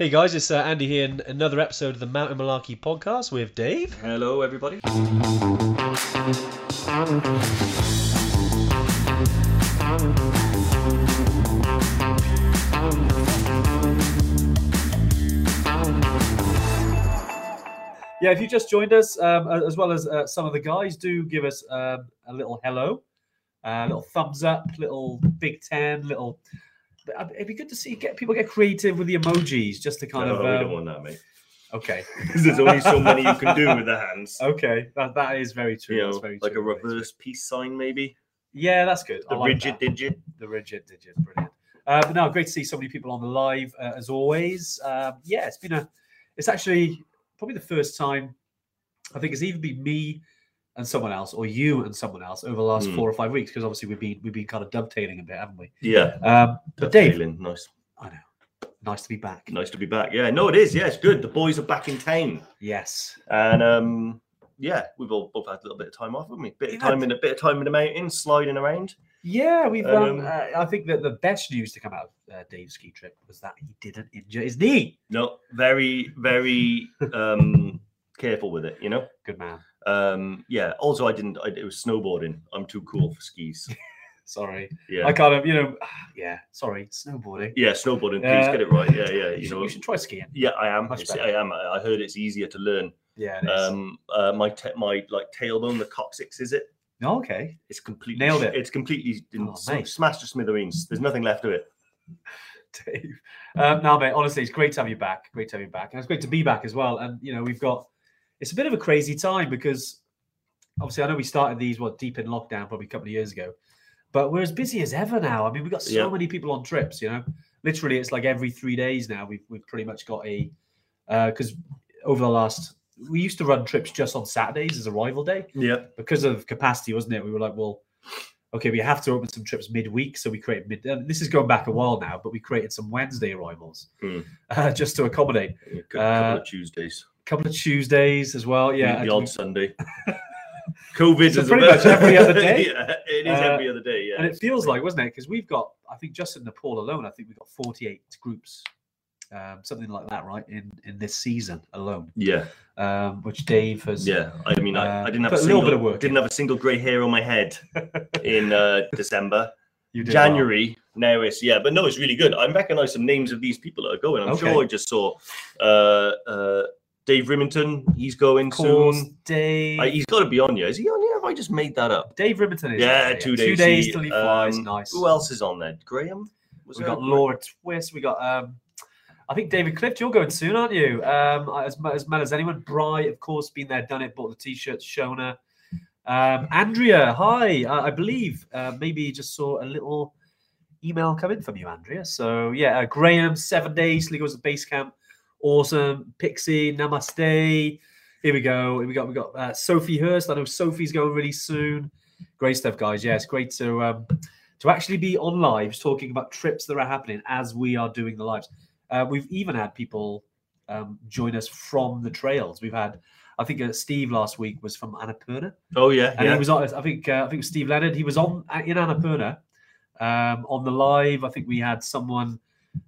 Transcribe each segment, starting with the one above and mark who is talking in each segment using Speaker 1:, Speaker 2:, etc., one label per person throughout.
Speaker 1: Hey guys, it's uh, Andy here in another episode of the Mountain Malarkey podcast with Dave.
Speaker 2: Hello, everybody.
Speaker 3: Yeah, if you just joined us, um, as well as uh, some of the guys, do give us um, a little hello, a little thumbs up, little Big Ten, little. Uh, It'd be good to see get people get creative with the emojis, just to kind
Speaker 2: no,
Speaker 3: of.
Speaker 2: we
Speaker 3: um,
Speaker 2: don't want that, mate.
Speaker 3: okay,
Speaker 2: Because there's only so many you can do with the hands.
Speaker 3: okay, that, that is very true.
Speaker 2: you
Speaker 3: that's
Speaker 2: know,
Speaker 3: very
Speaker 2: like a
Speaker 3: true. Is
Speaker 2: reverse peace sign, maybe.
Speaker 3: Yeah, that's good.
Speaker 2: The
Speaker 3: like
Speaker 2: rigid
Speaker 3: that.
Speaker 2: digit.
Speaker 3: the rigid digit, brilliant. Uh, but no, great to see so many people on the live uh, as always. Um, yeah, it's been a. It's actually probably the first time. I think it's either been me and someone else, or you and someone else over the last
Speaker 2: Hmm.
Speaker 3: four or five weeks, because obviously we've been we've been kind of dovetailing a bit, haven't we?
Speaker 2: Yeah.
Speaker 3: Um, but Dave,
Speaker 2: nice.
Speaker 3: I know, nice to be back.
Speaker 2: Nice to be back. Yeah, no, it is. Yeah, it's good. The boys are back in town,
Speaker 3: Yes,
Speaker 2: and um, yeah, we've all both had a little bit of time off, haven't we? Bit of
Speaker 3: Yeah.
Speaker 2: time in a bit of time in the mountains, sliding around.
Speaker 3: yeah, we've. Um,
Speaker 2: Um,
Speaker 3: uh, I think that the best news to come out of uh, Dave's ski trip was that he didn't injure his knee.
Speaker 2: No, very, very um, careful with it. You know.
Speaker 3: Good man.
Speaker 2: Um, yeah. Also, I didn't. I, it was snowboarding. I'm too cool for skis.
Speaker 3: Sorry,
Speaker 2: Yeah.
Speaker 3: I kind of, you know, yeah. Sorry, snowboarding.
Speaker 2: yeah, snowboarding. Please
Speaker 3: Uh,
Speaker 2: get it right. Yeah, yeah.
Speaker 3: You,
Speaker 2: You
Speaker 3: should,
Speaker 2: know.
Speaker 3: you should try skiing.
Speaker 2: Yeah, I am.
Speaker 3: Much
Speaker 2: It's-
Speaker 3: better.
Speaker 2: I am. I heard it's easier to learn.
Speaker 3: Yeah.
Speaker 2: Um, uh, my te- my like tailbone, the coccyx, is it?
Speaker 3: Oh, okay.
Speaker 2: It's completely
Speaker 3: Nailed it.
Speaker 2: It's completely
Speaker 3: Oh,
Speaker 2: sm- smashed to smithereens. There's nothing left of it.
Speaker 3: Dave. Um, no, mate, honestly, it's great to have you back. Great to have you back. And it's great to be back as well. And, you know, we've got, it's a bit of a crazy time because obviously I know we started these, what, deep in lockdown probably a couple of years ago, but we're as busy as ever now. I mean, we've got so
Speaker 2: Yeah.
Speaker 3: many people on trips, you know, literally it's like every three days now we've, we've pretty much got a, because over the last, we used to run trips just on Saturdays as arrival day.
Speaker 2: Yeah.
Speaker 3: because of capacity, wasn't it? We were like, well, okay, we have to open some trips midweek, so we created mid. And this is going back a while now, but we created some Wednesday arrivals
Speaker 2: Hmm.
Speaker 3: uh, just to accommodate
Speaker 2: A couple
Speaker 3: Uh,
Speaker 2: of Tuesdays.
Speaker 3: Couple of Tuesdays as well. Yeah,
Speaker 2: the odd Sunday. COVID
Speaker 3: So
Speaker 2: is
Speaker 3: pretty much every other day?
Speaker 2: yeah, it is
Speaker 3: Uh,
Speaker 2: every other day. Yeah.
Speaker 3: and it feels like, wasn't it? Because we've got, I think, just in Nepal alone, I think we've got forty-eight groups. Um, something like that, right? In in this season alone,
Speaker 2: yeah.
Speaker 3: um, which Dave has.
Speaker 2: Yeah. I mean, I,
Speaker 3: Uh,
Speaker 2: I didn't have a,
Speaker 3: put a little
Speaker 2: single,
Speaker 3: bit of work
Speaker 2: Didn't have a single grey hair on my head in uh, December.
Speaker 3: you did well.
Speaker 2: January now it's yeah, but no, it's really good. I recognise some names of these people that are going. I'm
Speaker 3: Okay.
Speaker 2: sure I just saw uh, uh, Dave Rimington. He's going soon.
Speaker 3: Dave.
Speaker 2: He's got to be on you. Is he on you? Have I just made that up?
Speaker 3: Dave Rimerton is.
Speaker 2: Yeah, two days.
Speaker 3: Two
Speaker 2: days. he-
Speaker 3: till he flies.
Speaker 2: um,
Speaker 3: nice.
Speaker 2: Who else is on there? Graham. Was
Speaker 3: We got Laura Twist. We got um, I think David Clift. You're going soon, aren't you? Um, as as well as anyone. Bry, of course, been there, done it. Bought the t-shirts. Shona. Um, Andrea, hi. I, I believe uh, maybe you just saw a little email come in from you, Andrea. So yeah, uh, Graham, seven days. He goes to base camp. Awesome. Pixie, namaste. Here we go. We got we got uh, Sophie Hurst. I know Sophie's going really soon. Great stuff, guys. Yeah, great to um, to actually be on lives talking about trips that are happening as we are doing the lives. Uh, we've even had people um, join us from the trails. We've had, I think, uh, Steve last week was from Annapurna,
Speaker 2: Oh yeah,
Speaker 3: and
Speaker 2: yeah.
Speaker 3: he was on. I think uh, I think it was Steve Leonard. He was on uh, in Annapurna um, on the live. I think we had someone.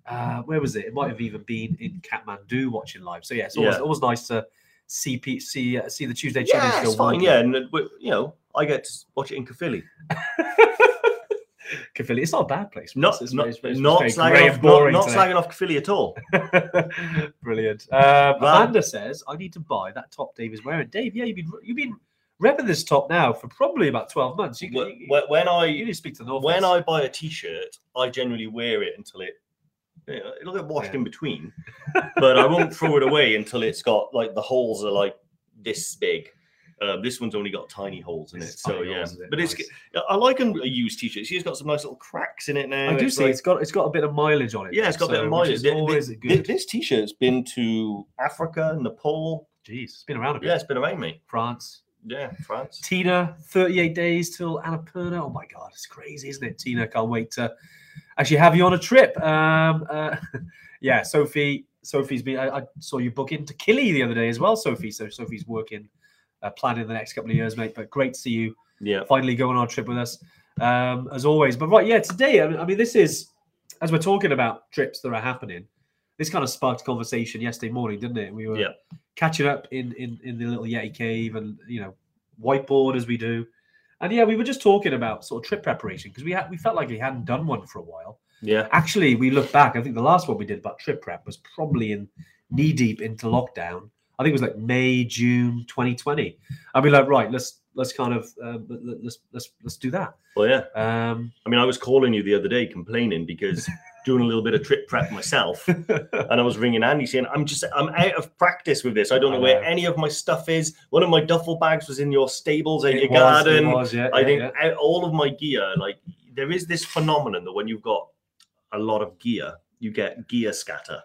Speaker 3: Uh, where was it? It might have even been in Kathmandu watching live. So yeah, it's always,
Speaker 2: Yeah.
Speaker 3: always nice to see see uh, see the Tuesday
Speaker 2: yeah, it's fine. Yeah, and uh, you know, I get to watch it in Caerphilly.
Speaker 3: Caerphilly. It's not a bad place.
Speaker 2: Not
Speaker 3: It's-
Speaker 2: not,
Speaker 3: it's- it's- it's
Speaker 2: not slagging off, not, not slagging off Caerphilly at all.
Speaker 3: Brilliant. Um, Amanda says, "I need to buy that top Dave is wearing." Dave, yeah, you've been you've been repping this top now for probably about twelve months. You,
Speaker 2: Wh-
Speaker 3: you,
Speaker 2: wh- When
Speaker 3: you
Speaker 2: I
Speaker 3: need to speak to the North.
Speaker 2: when I buy a T-shirt, I generally wear it until it you know, it'll get washed
Speaker 3: Yeah.
Speaker 2: in between, but I won't throw it away until it's got like the holes are like this big. Um, this one's only got tiny holes in it, so yeah.
Speaker 3: holes, it?
Speaker 2: But it's
Speaker 3: Nice.
Speaker 2: I like a used T-shirt. It's got some nice little cracks in it now.
Speaker 3: I do
Speaker 2: It's
Speaker 3: see
Speaker 2: like-
Speaker 3: it's got it's got a bit of mileage on it.
Speaker 2: Yeah, it's got a bit
Speaker 3: so-
Speaker 2: of mileage.
Speaker 3: is
Speaker 2: Th- th-
Speaker 3: always
Speaker 2: th-
Speaker 3: good.
Speaker 2: This T-shirt's been to Africa, Nepal.
Speaker 3: Jeez, it's been around a bit.
Speaker 2: Yeah, it's been around me.
Speaker 3: France.
Speaker 2: Yeah, France.
Speaker 3: Tina, 38 days till Annapurna. Oh my God, it's crazy, isn't it? Tina, can't wait to actually have you on a trip. Um, uh, yeah, Sophie. Sophie's been. I, I saw you book into Killy the other day as well, Sophie. So Sophie's working, uh, planning the next couple of years, mate. But great to see you
Speaker 2: Yeah,
Speaker 3: finally going on a trip with us, um, as always. But right, yeah, today, I mean, I mean, this is as we're talking about trips that are happening. this kind of sparked conversation yesterday morning, didn't it? We were
Speaker 2: Yeah.
Speaker 3: catching up in in in the little Yeti cave, and you know, whiteboard as we do. And yeah, we were just talking about sort of trip preparation because we had we felt like we hadn't done one for a while.
Speaker 2: Yeah.
Speaker 3: Actually, we look back. I think the last one we did about trip prep was probably in knee deep into lockdown. I think it was like May, June, 2020. I'd be like, right, let's let's kind of uh, let- let- let's let's let's do that.
Speaker 2: Well, yeah.
Speaker 3: Um,
Speaker 2: I mean, I was calling you the other day complaining because doing a little bit of trip prep myself, and I was ringing Andy saying, "I'm just, I'm out of practice with this. I don't
Speaker 3: I
Speaker 2: know where
Speaker 3: know.
Speaker 2: any of my stuff is. One of my duffel bags was in your stables
Speaker 3: in
Speaker 2: your
Speaker 3: was,
Speaker 2: garden.
Speaker 3: was, yeah,
Speaker 2: I
Speaker 3: yeah,
Speaker 2: think
Speaker 3: yeah.
Speaker 2: all of my gear, like there is this phenomenon that when you've got a lot of gear, you get gear scatter.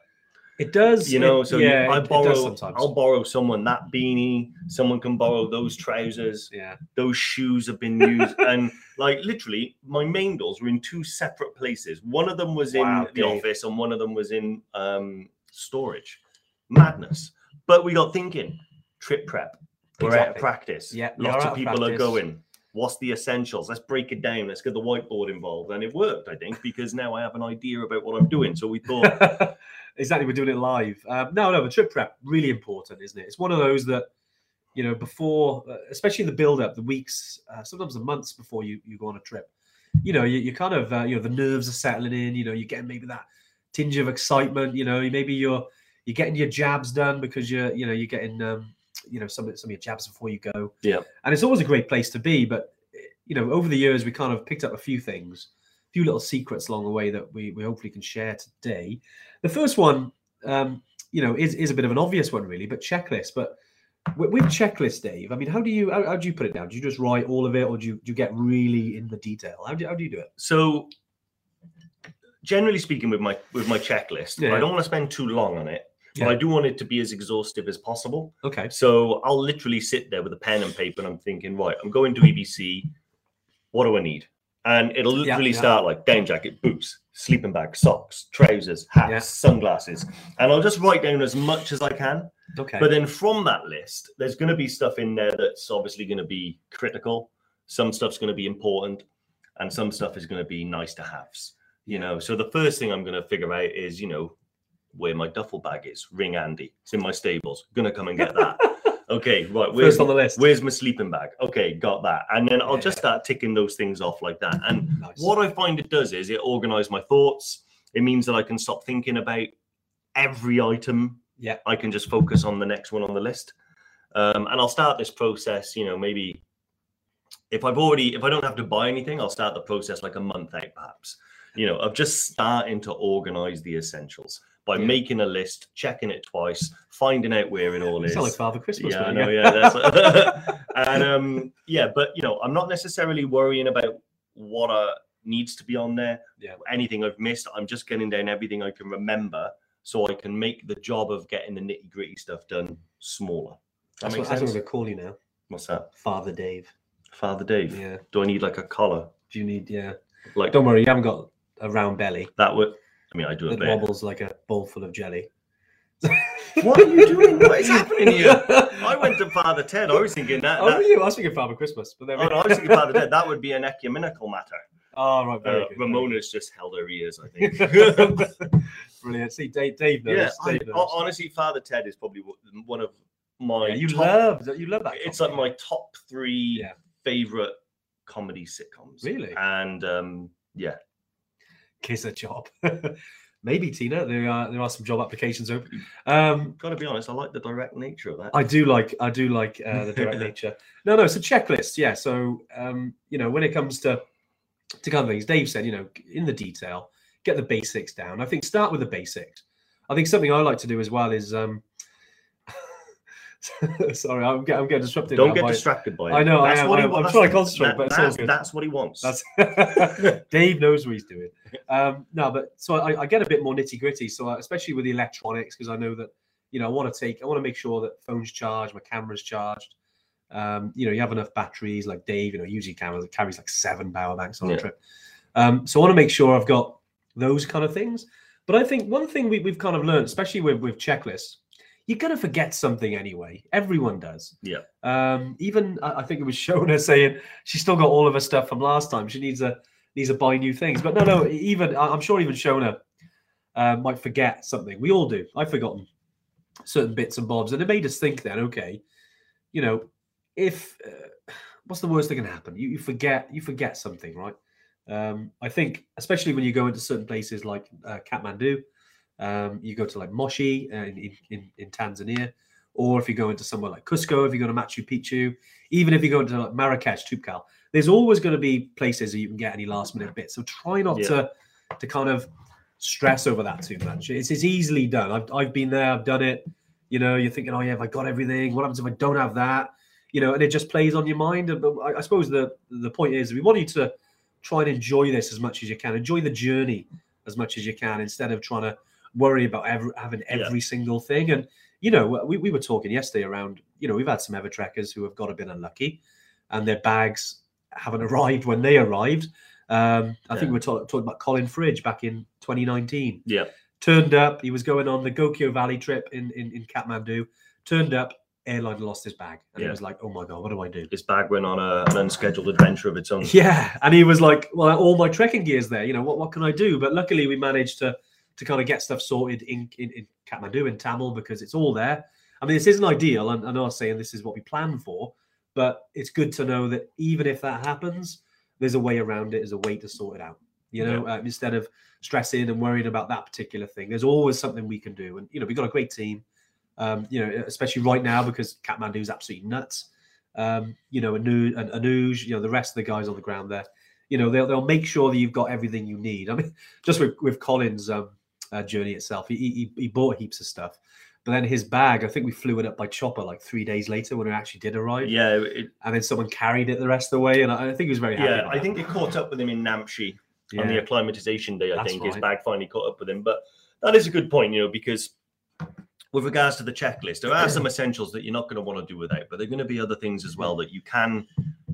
Speaker 3: It does.
Speaker 2: You know,
Speaker 3: it-
Speaker 2: so
Speaker 3: yeah,
Speaker 2: I
Speaker 3: it- it does
Speaker 2: borrow,
Speaker 3: sometimes.
Speaker 2: I'll borrow someone that beanie. Someone can borrow those trousers.
Speaker 3: yeah,
Speaker 2: Those shoes have been used, and like literally, my main doors were in two separate places. One of them was in
Speaker 3: Wow,
Speaker 2: the office, and one of them was in um, storage. Madness. But we got thinking, trip prep. We're out of practice.
Speaker 3: Yeah,
Speaker 2: lots of people are going. What's the essentials? Let's break it down. Let's get the whiteboard involved, and it worked, I think, because now I have an idea about what I'm doing. So we thought,
Speaker 3: exactly. We're doing it live. Um, no, no, the trip prep really important, isn't it? It's one of those that you know before, uh, especially the build up, the weeks, uh, sometimes the months before you you go on a trip. You know, you, you kind of uh, you know the nerves are settling in. You know, you're getting maybe that tinge of excitement. You know, maybe you're you're getting your jabs done because you're you know you're getting um, you know some some of your jabs before you go.
Speaker 2: Yeah.
Speaker 3: and it's always a great place to be. But you know, over the years, we kind of picked up a few things, a few little secrets along the way that we we hopefully can share today. The first one, um, you know, is is a bit of an obvious one, really, but checklist. But with, with checklist, Dave, I mean, how do you how, how do you put it down? Do you just write all of it, or do you do you get really in the detail? How do how do you do it?
Speaker 2: so generally speaking, with my with my checklist,
Speaker 3: Yeah.
Speaker 2: I don't want to spend too long on it,
Speaker 3: Yeah.
Speaker 2: but I do want it to be as exhaustive as possible.
Speaker 3: Okay,
Speaker 2: So I'll literally sit there with a pen and paper and I'm thinking, right, I'm going to EBC. What do I need? And it'll literally
Speaker 3: yeah.
Speaker 2: start like down jacket, boots, sleeping bag, socks, trousers, hats,
Speaker 3: Yeah.
Speaker 2: sunglasses. And I'll just write down as much as I can.
Speaker 3: okay,
Speaker 2: But then from that list, there's going to be stuff in there that's obviously going to be critical. Some stuff's going to be important, and some stuff is going to be nice to haves. You know, so the first thing I'm going to figure out is, you know, where my duffel bag is. Ring Andy. It's in my stables. Gonna come and get that. okay, right. Where's
Speaker 3: first on the list.
Speaker 2: Where's my sleeping bag? Okay, got that. And then I'll
Speaker 3: Yeah.
Speaker 2: just start ticking those things off like that. And
Speaker 3: Nice.
Speaker 2: what I find it does is it organizes my thoughts. It means that I can stop thinking about every item.
Speaker 3: Yeah.
Speaker 2: I can just focus on the next one on the list. Um, and I'll start this process, you know, maybe if I've already, if I don't have to buy anything, I'll start the process like a month out, perhaps, you know, of just starting to organize the essentials by
Speaker 3: Yeah.
Speaker 2: making a list, checking it twice, finding out where it all is.
Speaker 3: sound like Father Christmas.
Speaker 2: Yeah, I know. Yeah, that's and um, yeah, but you know, I'm not necessarily worrying about what uh, needs to be on there.
Speaker 3: Yeah.
Speaker 2: anything I've missed, I'm just getting down everything I can remember, so I can make the job of getting the nitty gritty stuff done smaller. That
Speaker 3: That's what, that's what
Speaker 2: sense.
Speaker 3: we're going to call you now,
Speaker 2: What's that,
Speaker 3: Father Dave.
Speaker 2: Father Dave?
Speaker 3: Yeah.
Speaker 2: Do I need like a collar?
Speaker 3: Do you need? Yeah.
Speaker 2: Like
Speaker 3: Don't worry, you haven't got a round belly
Speaker 2: that would? I mean, I do a
Speaker 3: that
Speaker 2: bit.
Speaker 3: wobbles like a bowl full of jelly.
Speaker 2: What are you doing? What is happening here? I went to Father Ted. I was thinking that.
Speaker 3: Oh,
Speaker 2: that
Speaker 3: you? I was thinking Father Christmas, but then
Speaker 2: oh, no, I was thinking Father Ted. That would be an ecumenical matter.
Speaker 3: Oh, right, very
Speaker 2: Uh,
Speaker 3: good.
Speaker 2: Ramona's just held her ears, I think.
Speaker 3: Brilliant. See, Dave, Dave knows.
Speaker 2: yeah, I-
Speaker 3: Dave knows.
Speaker 2: honestly, Father Ted is probably one of my.
Speaker 3: Yeah, you
Speaker 2: top-
Speaker 3: love you love that.
Speaker 2: It's like my top three
Speaker 3: Yeah.
Speaker 2: favorite comedy sitcoms.
Speaker 3: Really?
Speaker 2: And um, yeah,
Speaker 3: kiss a job. Maybe Tina, there are there are some job applications open. Um,
Speaker 2: got to be honest, I like the direct nature of that.
Speaker 3: I do like I do like uh, the direct nature. No, no, it's a checklist. Yeah. So um, you know, when it comes to to kind of things, Dave said, you know, in the detail, get the basics down. I think start with the basics. I think something I like to do as well is um sorry, I'm getting, I'm getting disrupted.
Speaker 2: Don't
Speaker 3: now
Speaker 2: get
Speaker 3: by-
Speaker 2: distracted by it.
Speaker 3: I know, I
Speaker 2: That's
Speaker 3: am,
Speaker 2: what
Speaker 3: I
Speaker 2: he
Speaker 3: am.
Speaker 2: wa-
Speaker 3: I'm trying to concentrate,
Speaker 2: that-
Speaker 3: but
Speaker 2: that's, that's what he wants.
Speaker 3: That's Dave knows what he's doing. Um, no, but so I, I get a bit more nitty gritty. So I, especially with the electronics, because I know that you know I want to take, I want to make sure that phone's charged, my camera's charged. Um, you know, you have enough batteries. Like Dave, you know, usually cameras carries like seven power banks on
Speaker 2: Yeah.
Speaker 3: a trip. Um, so I want to make sure I've got those kind of things. But I think one thing we, we've kind of learned, especially with with checklists, you're gonna forget something anyway. Everyone does.
Speaker 2: Yeah.
Speaker 3: Um, even I I think it was Shona saying she's still got all of her stuff from last time. She needs a needs to buy new things. But no, no. Even I'm sure even Shona uh, might forget something. We all do. I've forgotten certain bits and bobs, and it made us think. Then, okay, you know, if uh, what's the worst that can happen? You, you forget you forget something, right? Um, I think, especially when you go into certain places like uh, Kathmandu, um, you go to like Moshi uh, in, in, in Tanzania, or if you go into somewhere like Cusco, if you go to Machu Picchu, even if you go into like Marrakesh, Toubkal, there's always going to be places that you can get any last minute bits. So try not
Speaker 2: Yeah.
Speaker 3: to to kind of stress over that too much. It's, it's easily done. I've, I've been there, I've done it. You know, you're thinking, oh yeah, have I got everything? What happens if I don't have that? You know, and it just plays on your mind. But I, I suppose the the point is, we want you to try and enjoy this as much as you can. Enjoy the journey as much as you can instead of trying to worry about every, having
Speaker 2: Yeah.
Speaker 3: every single thing. And you know, we, we were talking yesterday around. You know, we've had some ever trekkers who have got a bit unlucky, and their bags haven't arrived when they arrived. Um, I think we were talk, talking about Colin Fridge back in 2019
Speaker 2: Yeah.
Speaker 3: turned up. He was going on the Gokyo Valley trip in, in, in Kathmandu. Turned up, airline lost his bag. And he was like, oh my God, what do I do?
Speaker 2: His bag went on a, an unscheduled adventure of its own.
Speaker 3: Yeah. And he was like, well, all my trekking gear's there. You know, what, what can I do? But luckily, we managed to to kind of get stuff sorted in, in, in Kathmandu, in Thamel, because it's all there. I mean, this isn't ideal. and I'm, I'm not saying this is what we plan for, but it's good to know that even if that happens, there's a way around it, there's a way to sort it out. You know, uh, instead of stressing and worrying about that particular thing, there's always something we can do. And, you know, we've got a great team, um, you know, especially right now because Kathmandu is absolutely nuts. Um, you know, Anu, and Anuj, you know, the rest of the guys on the ground there, you know, they'll, they'll make sure that you've got everything you need. I mean, just with, with Colin's um, uh, journey itself, he, he, he bought heaps of stuff. But then his bag, I think we flew it up by chopper like three days later when it actually did arrive.
Speaker 2: Yeah, it,
Speaker 3: And then someone carried it the rest of the way. And I, I think he was very happy.
Speaker 2: yeah. I
Speaker 3: that.
Speaker 2: think it caught up with him in Namche
Speaker 3: yeah.
Speaker 2: on the acclimatization day. I
Speaker 3: That's
Speaker 2: think his bag finally caught up with him. But that is a good point, you know, because with regards to the checklist, there are some essentials that you're not going to want to do without, but there are going to be other things as well that you can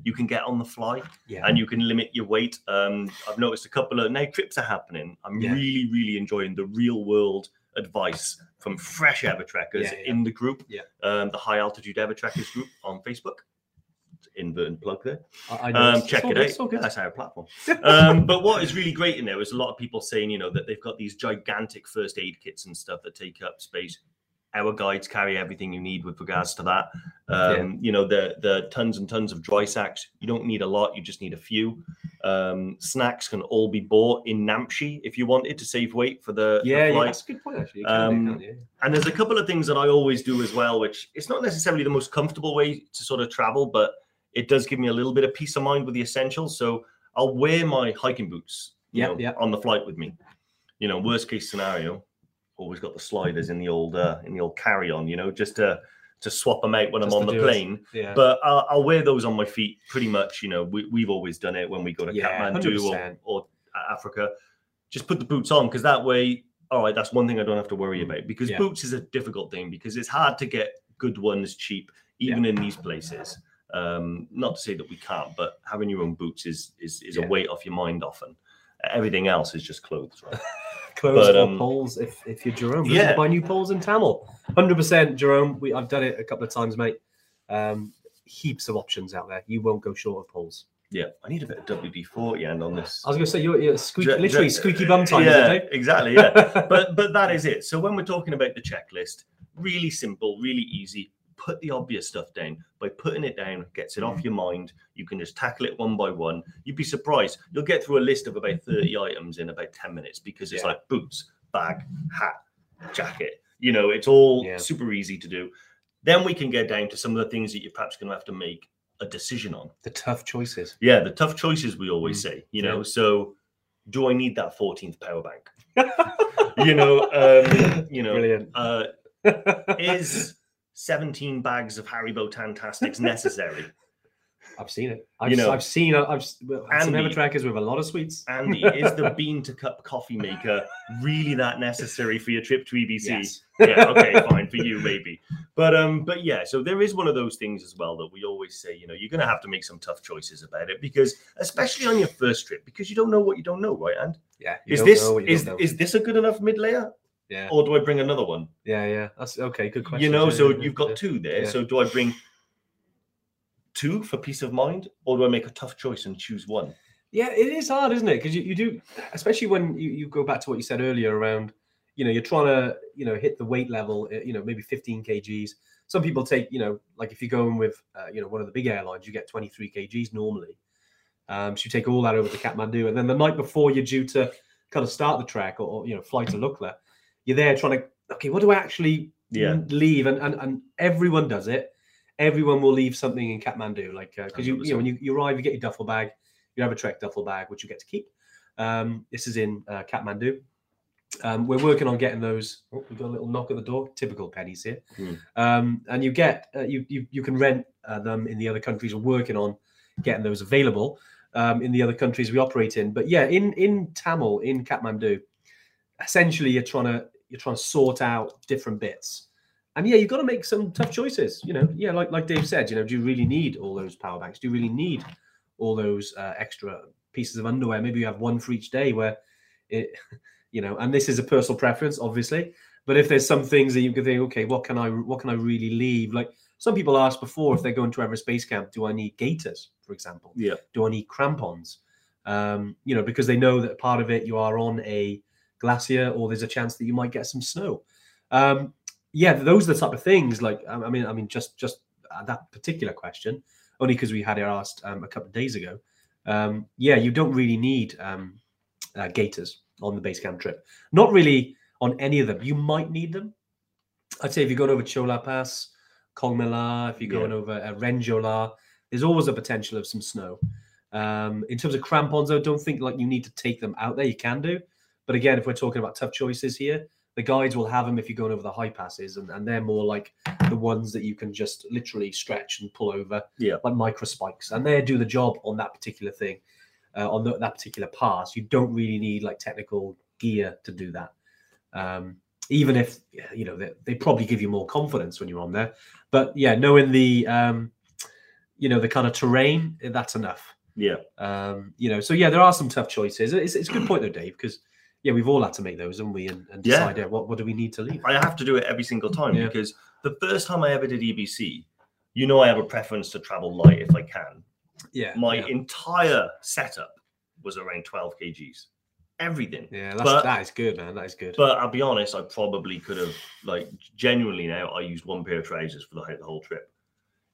Speaker 2: you can get on the fly
Speaker 3: yeah.
Speaker 2: and you can limit your weight. Um, I've noticed a couple of now trips are happening. I'm
Speaker 3: Yeah.
Speaker 2: really, really enjoying the real world advice from fresh ever trekkers
Speaker 3: Yeah,
Speaker 2: in the group,
Speaker 3: Yeah.
Speaker 2: um, the high altitude ever trekkers group on Facebook. Inverted plug there.
Speaker 3: I, I.
Speaker 2: Um, check it
Speaker 3: good,
Speaker 2: out. That's our platform. um, but what is really great in there is a lot of people saying, you know, that they've got these gigantic first aid kits and stuff that take up space. Our guides carry everything you need with regards to that. Um, You know, the the tons and tons of dry sacks. You don't need a lot. You just need a few. Um, snacks can all be bought in Namche if you wanted to save weight for the, the
Speaker 3: yeah, yeah, that's a good point actually. You can do
Speaker 2: Um,
Speaker 3: yeah.
Speaker 2: And there's a couple of things that I always do as well, which it's not necessarily the most comfortable way to sort of travel, but it does give me a little bit of peace of mind with the essentials. So I'll wear my hiking boots, know,
Speaker 3: yep.
Speaker 2: on the flight with me. You know, worst case scenario, always got the sliders in the old uh, in the old carry on. You know, just to to swap them out when
Speaker 3: Just
Speaker 2: I'm on the plane.
Speaker 3: Yeah.
Speaker 2: But I'll, I'll wear those on my feet pretty much. You know, we, we've always done it when we go to
Speaker 3: Yeah,
Speaker 2: Kathmandu
Speaker 3: 100%.
Speaker 2: or, or Africa. Just put the boots on because that way, all right, that's one thing I don't have to worry
Speaker 3: Mm.
Speaker 2: about. Because
Speaker 3: Yeah.
Speaker 2: boots is a difficult thing because it's hard to get good ones cheap, even in these places. Um, not to say that we can't, but having your own boots is is, is a weight off your mind often. Everything else is just clothes, right?
Speaker 3: clothes
Speaker 2: But, um,
Speaker 3: poles if, if you're Jerome.
Speaker 2: yeah.
Speaker 3: Buy new poles in Thamel. 100% Jerome. We, I've done it a couple of times, mate. Um, heaps of options out there. You won't go short of poles.
Speaker 2: yeah, I need a bit of WD forty and on this.
Speaker 3: I was going to say, you're, you're squeaky, literally squeaky bum time,
Speaker 2: Yeah, exactly. Yeah. but but that is it. So when we're talking about the checklist, really simple, really easy. Put the obvious stuff down. By putting it down, gets it off
Speaker 3: Mm.
Speaker 2: your mind. You can just tackle it one by one. You'd be surprised. You'll get through a list of about 30 items in about 10 minutes because it's
Speaker 3: Yeah.
Speaker 2: like boots, bag, hat, jacket. You know, it's all
Speaker 3: Yeah.
Speaker 2: super easy to do. Then we can get down to some of the things that you're perhaps going to have to make a decision on.
Speaker 3: the tough choices.
Speaker 2: Yeah, the tough choices we always
Speaker 3: Mm,
Speaker 2: say, you
Speaker 3: yeah.
Speaker 2: know. So, do I need that 14th power bank? you know, um, you know,
Speaker 3: Brilliant.
Speaker 2: uh, is 17 bags of Haribo Tangfastics necessary?
Speaker 3: I've seen it. I've,
Speaker 2: You know-
Speaker 3: I've seen I've s- had some
Speaker 2: Andy-
Speaker 3: ever trekkers with a lot of sweets.
Speaker 2: Andy, is the bean to cup coffee maker really that necessary for your trip to EBC?
Speaker 3: Yes.
Speaker 2: yeah, okay, fine for you maybe. But um, but yeah, so there is one of those things as well that we always say, you know, you're gonna have to make some tough choices about it because especially on your first trip, because you don't know what you don't know, right? And
Speaker 3: Yeah. you
Speaker 2: is
Speaker 3: don't
Speaker 2: this
Speaker 3: know what you
Speaker 2: is
Speaker 3: don't know.
Speaker 2: is this a good enough mid layer?
Speaker 3: Yeah.
Speaker 2: Or do I bring another one?
Speaker 3: Yeah. Yeah. That's okay. Good question.
Speaker 2: you know, so you've got two there.
Speaker 3: Yeah.
Speaker 2: So do I bring two for peace of mind, or do I make a tough choice and choose one?
Speaker 3: Yeah, it is hard, isn't it? Because you, you do, especially when you, you go back to what you said earlier around, you know, you're trying to, you know, hit the weight level, uh, you know, maybe 15 kgs. Some people take, you know, like if you're going with, uh, you know, one of the big airlines, you get 23 kgs normally. Um, so you take all that over to Kathmandu, and then the night before you're due to kind of start the trek or, or, you know fly to Lukla, you're there trying to okay, what do I actually
Speaker 2: Yeah.
Speaker 3: leave? And, and and everyone does it. Everyone will leave something in Kathmandu, like because you you know when you, you arrive, you get your duffel bag, you have a trek duffel bag which you get to keep. Um, this is in uh, Kathmandu. Um, we're working on getting those. Oh, we got a little knock at the door. Typical pennies here.
Speaker 2: Hmm.
Speaker 3: Um, and you get uh, you, you you can rent uh, them in the other countries. We're working on getting those available um, in the other countries we operate in. But yeah, in in Thamel in Kathmandu, essentially you're trying to you're trying to sort out different bits. And yeah, you've got to make some tough choices. You know, yeah, like like Dave said, you know, do you really need all those power banks? Do you really need all those uh, extra pieces of underwear? Maybe you have one for each day where it, you know, and this is a personal preference, obviously. But if there's some things that you can think, okay, what can I what can I really leave? Like some people asked before, if they're going to Everest Base Camp, do I need gaiters, for example?
Speaker 2: Yeah.
Speaker 3: Do I need crampons? Um, you know, because they know that part of it you are on a glacier or there's a chance that you might get some snow. Um, yeah, those are the type of things. Like, I mean, I mean, just just uh, that particular question, only because we had it asked um, a couple of days ago. Um, yeah, you don't really need um, uh, gaiters on the base camp trip. Not really on any of them. You might need them. I'd say if you're going over Cho La Pass, Kongma La, if you're
Speaker 2: Yeah.
Speaker 3: going over uh, Renjo La, there's always a potential of some snow. Um, in terms of crampons, I don't think like you need to take them out there. You can do, but again, if we're talking about tough choices here, the guides will have them if you're going over the high passes, and, and they're more like the ones that you can just literally stretch and pull over,
Speaker 2: Yeah.
Speaker 3: like micro spikes, and they do the job on that particular thing, uh, on the, that particular pass. You don't really need like technical gear to do that. Um, even if you know they, they probably give you more confidence when you're on there, but yeah, knowing the um, you know the kind of terrain, that's enough.
Speaker 2: Yeah.
Speaker 3: Um, you know, so yeah, there are some tough choices. It's, it's a good point though, Dave, because yeah, we've all had to make those, haven't we? And, and
Speaker 2: Yeah.
Speaker 3: decide yeah, what what do we need to leave.
Speaker 2: I have to do it every single time
Speaker 3: Yeah.
Speaker 2: because the first time I ever did EBC, you know, I have a preference to travel light if I can.
Speaker 3: Yeah,
Speaker 2: My
Speaker 3: yeah,
Speaker 2: entire setup was around 12 kgs, everything.
Speaker 3: yeah that's,
Speaker 2: but-
Speaker 3: that is good, man. That is good.
Speaker 2: But I'll be honest, I probably could have, like, genuinely now, I used one pair of trousers for the, whole- the whole trip.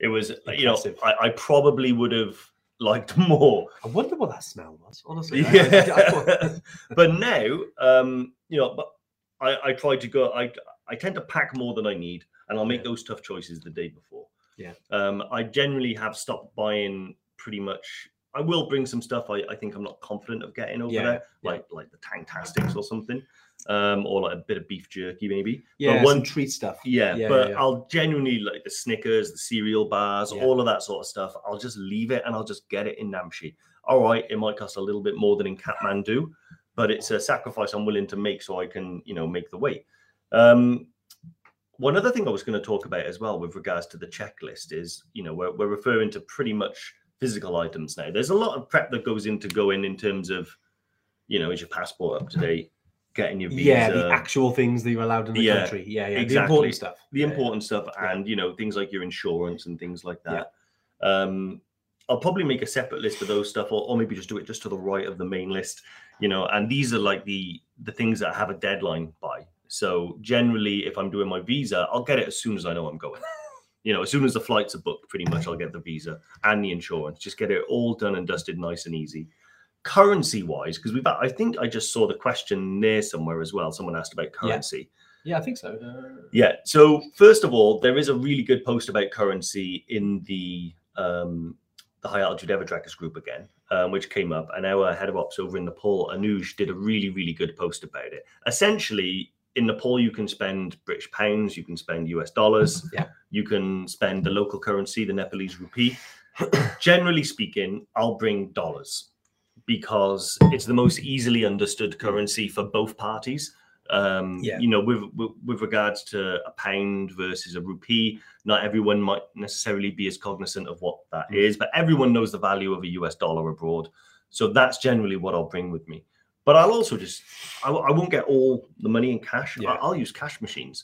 Speaker 2: It was, you know, I, I probably would have liked more.
Speaker 3: I wonder what that smell was. Honestly,
Speaker 2: Yeah. but now, um, you know, but I, I try to go. I I tend to pack more than I need, and I'll make
Speaker 3: Yeah.
Speaker 2: those tough choices the day before.
Speaker 3: Yeah.
Speaker 2: Um, I generally have stopped buying pretty much. I will bring some stuff I, I think I'm not confident of getting over
Speaker 3: Yeah,
Speaker 2: there,
Speaker 3: yeah.
Speaker 2: like like the Tangfastics or something, um, or like a bit of beef jerky maybe.
Speaker 3: yeah,
Speaker 2: but one
Speaker 3: treat stuff.
Speaker 2: yeah,
Speaker 3: Yeah,
Speaker 2: but. I'll genuinely like the Snickers, the cereal bars, all of that sort of stuff. I'll just leave it and I'll just get it in Namche. All right, it might cost a little bit more than in Kathmandu, but it's a sacrifice I'm willing to make so I can, you know, make the weight. Um, one other thing I was going to talk about as well with regards to the checklist is, you know, we're, we're referring to pretty much physical items now. There's a lot of prep that goes into going in terms of, you know, is your passport up to date, getting your visa,
Speaker 3: Yeah, the actual things that you're allowed in the
Speaker 2: Yeah,
Speaker 3: country. Yeah, yeah, the
Speaker 2: exactly.
Speaker 3: important stuff.
Speaker 2: the
Speaker 3: Yeah, yeah.
Speaker 2: important stuff and you know things like your insurance and things like
Speaker 3: Yeah.
Speaker 2: that um i'll probably make a separate list of those stuff or, or maybe just do it just to the right of the main list you know and these are like the the things that have a deadline by so generally if i'm doing my visa i'll get it as soon as i know i'm going you know as soon as the flights are booked pretty much i'll get the visa and the insurance just get it all done and dusted nice and easy currency wise because we've i think i just saw the question there somewhere as well someone asked about currency
Speaker 3: Yeah, I think so. Uh,
Speaker 2: yeah. So first of all, there is a really good post about currency in the um, the High Altitude Ever Trekkers group again, um, which came up, and our head of ops over in Nepal, Anuj, did a really really good post about it. Essentially, in Nepal, you can spend British pounds, you can spend US dollars,
Speaker 3: Yeah.
Speaker 2: you can spend the local currency, the Nepalese rupee. Generally speaking, I'll bring dollars because it's the most easily understood currency for both parties um
Speaker 3: Yeah.
Speaker 2: you know with, with with regards to a pound versus a rupee not everyone might necessarily be as cognizant of what that
Speaker 3: Mm.
Speaker 2: is but everyone knows the value of a us dollar abroad so that's generally what i'll bring with me but i'll also just—I won't get all the money in cash I-
Speaker 3: Yeah.
Speaker 2: i'll use cash machines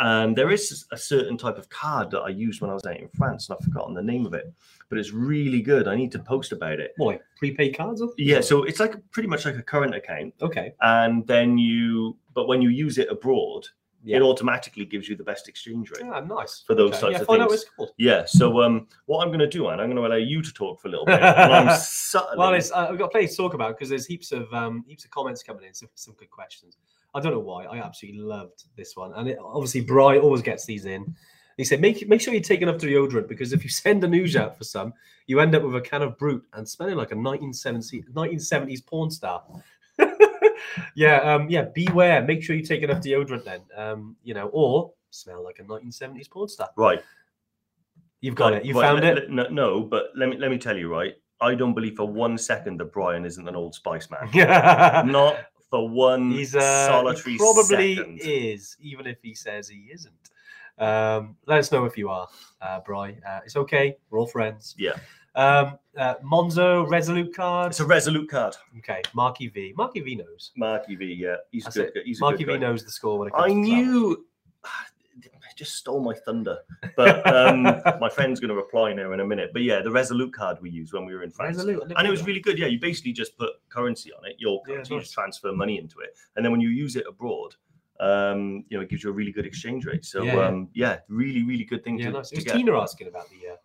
Speaker 2: And there is a certain type of card that I used when I was out in France, and I've forgotten the name of it, but it's really good. I need to post about it.
Speaker 3: What, like prepaid cards?
Speaker 2: Yeah, so it's like pretty much like a current account,
Speaker 3: Okay.
Speaker 2: and then you, but when you use it abroad,
Speaker 3: Yeah.
Speaker 2: it automatically gives you the best exchange rate.
Speaker 3: Ah, nice.
Speaker 2: For those
Speaker 3: okay.
Speaker 2: types
Speaker 3: yeah,
Speaker 2: of
Speaker 3: find out
Speaker 2: things.
Speaker 3: what it's called.
Speaker 2: Yeah. So um, what I'm going to do, and I'm going to allow you to talk for a little bit. I'm subtly,
Speaker 3: Well, it's, uh, I've got plenty to talk about because there's heaps of um, heaps of comments coming in, some, some good questions. I don't know why. I absolutely loved this one, and it, obviously Bry always gets these in. He said, "Make make sure you take enough deodorant because if you send a news out for some, you end up with a can of Brut and smelling like a 1970, 1970s porn star." Yeah, um, yeah. Beware. Make sure you take enough deodorant then. Um, you know, or smell like a 1970s porn star.
Speaker 2: right.
Speaker 3: You've got
Speaker 2: right,
Speaker 3: it. You
Speaker 2: right,
Speaker 3: found
Speaker 2: le-
Speaker 3: it.
Speaker 2: le- No, no, but let me let me tell you, right. I don't believe for one second that Brian isn't an old Spice man. Not for one
Speaker 3: He's uh,
Speaker 2: solitary
Speaker 3: he probably
Speaker 2: second.
Speaker 3: is, even if he says he isn't. Um, let us know if you are, uh, Bry. Uh, it's okay. We're all friends.
Speaker 2: Yeah.
Speaker 3: Um, uh, Monzo Revolut card.
Speaker 2: It's a Revolut card.
Speaker 3: Okay. Marky V. Marky V knows.
Speaker 2: Marky V, yeah, he's
Speaker 3: That's it.
Speaker 2: good. He's a
Speaker 3: Marky
Speaker 2: good
Speaker 3: V
Speaker 2: guy.
Speaker 3: knows the score when it comes
Speaker 2: I knew. I just stole my thunder, but um, my friend's going to reply now in a minute. But yeah, the Revolut card we used when we were in France,
Speaker 3: Revolut.
Speaker 2: And it was really good. Yeah, you basically just put currency on it, your
Speaker 3: Yeah,
Speaker 2: currency,
Speaker 3: nice.
Speaker 2: just transfer money into it, and then when you use it abroad, um, you know, it gives you a really good exchange rate. So
Speaker 3: Yeah, yeah.
Speaker 2: um, yeah, really, really good thing
Speaker 3: Yeah,
Speaker 2: to,
Speaker 3: nice.
Speaker 2: to
Speaker 3: It was
Speaker 2: get.
Speaker 3: Tina asking about the uh,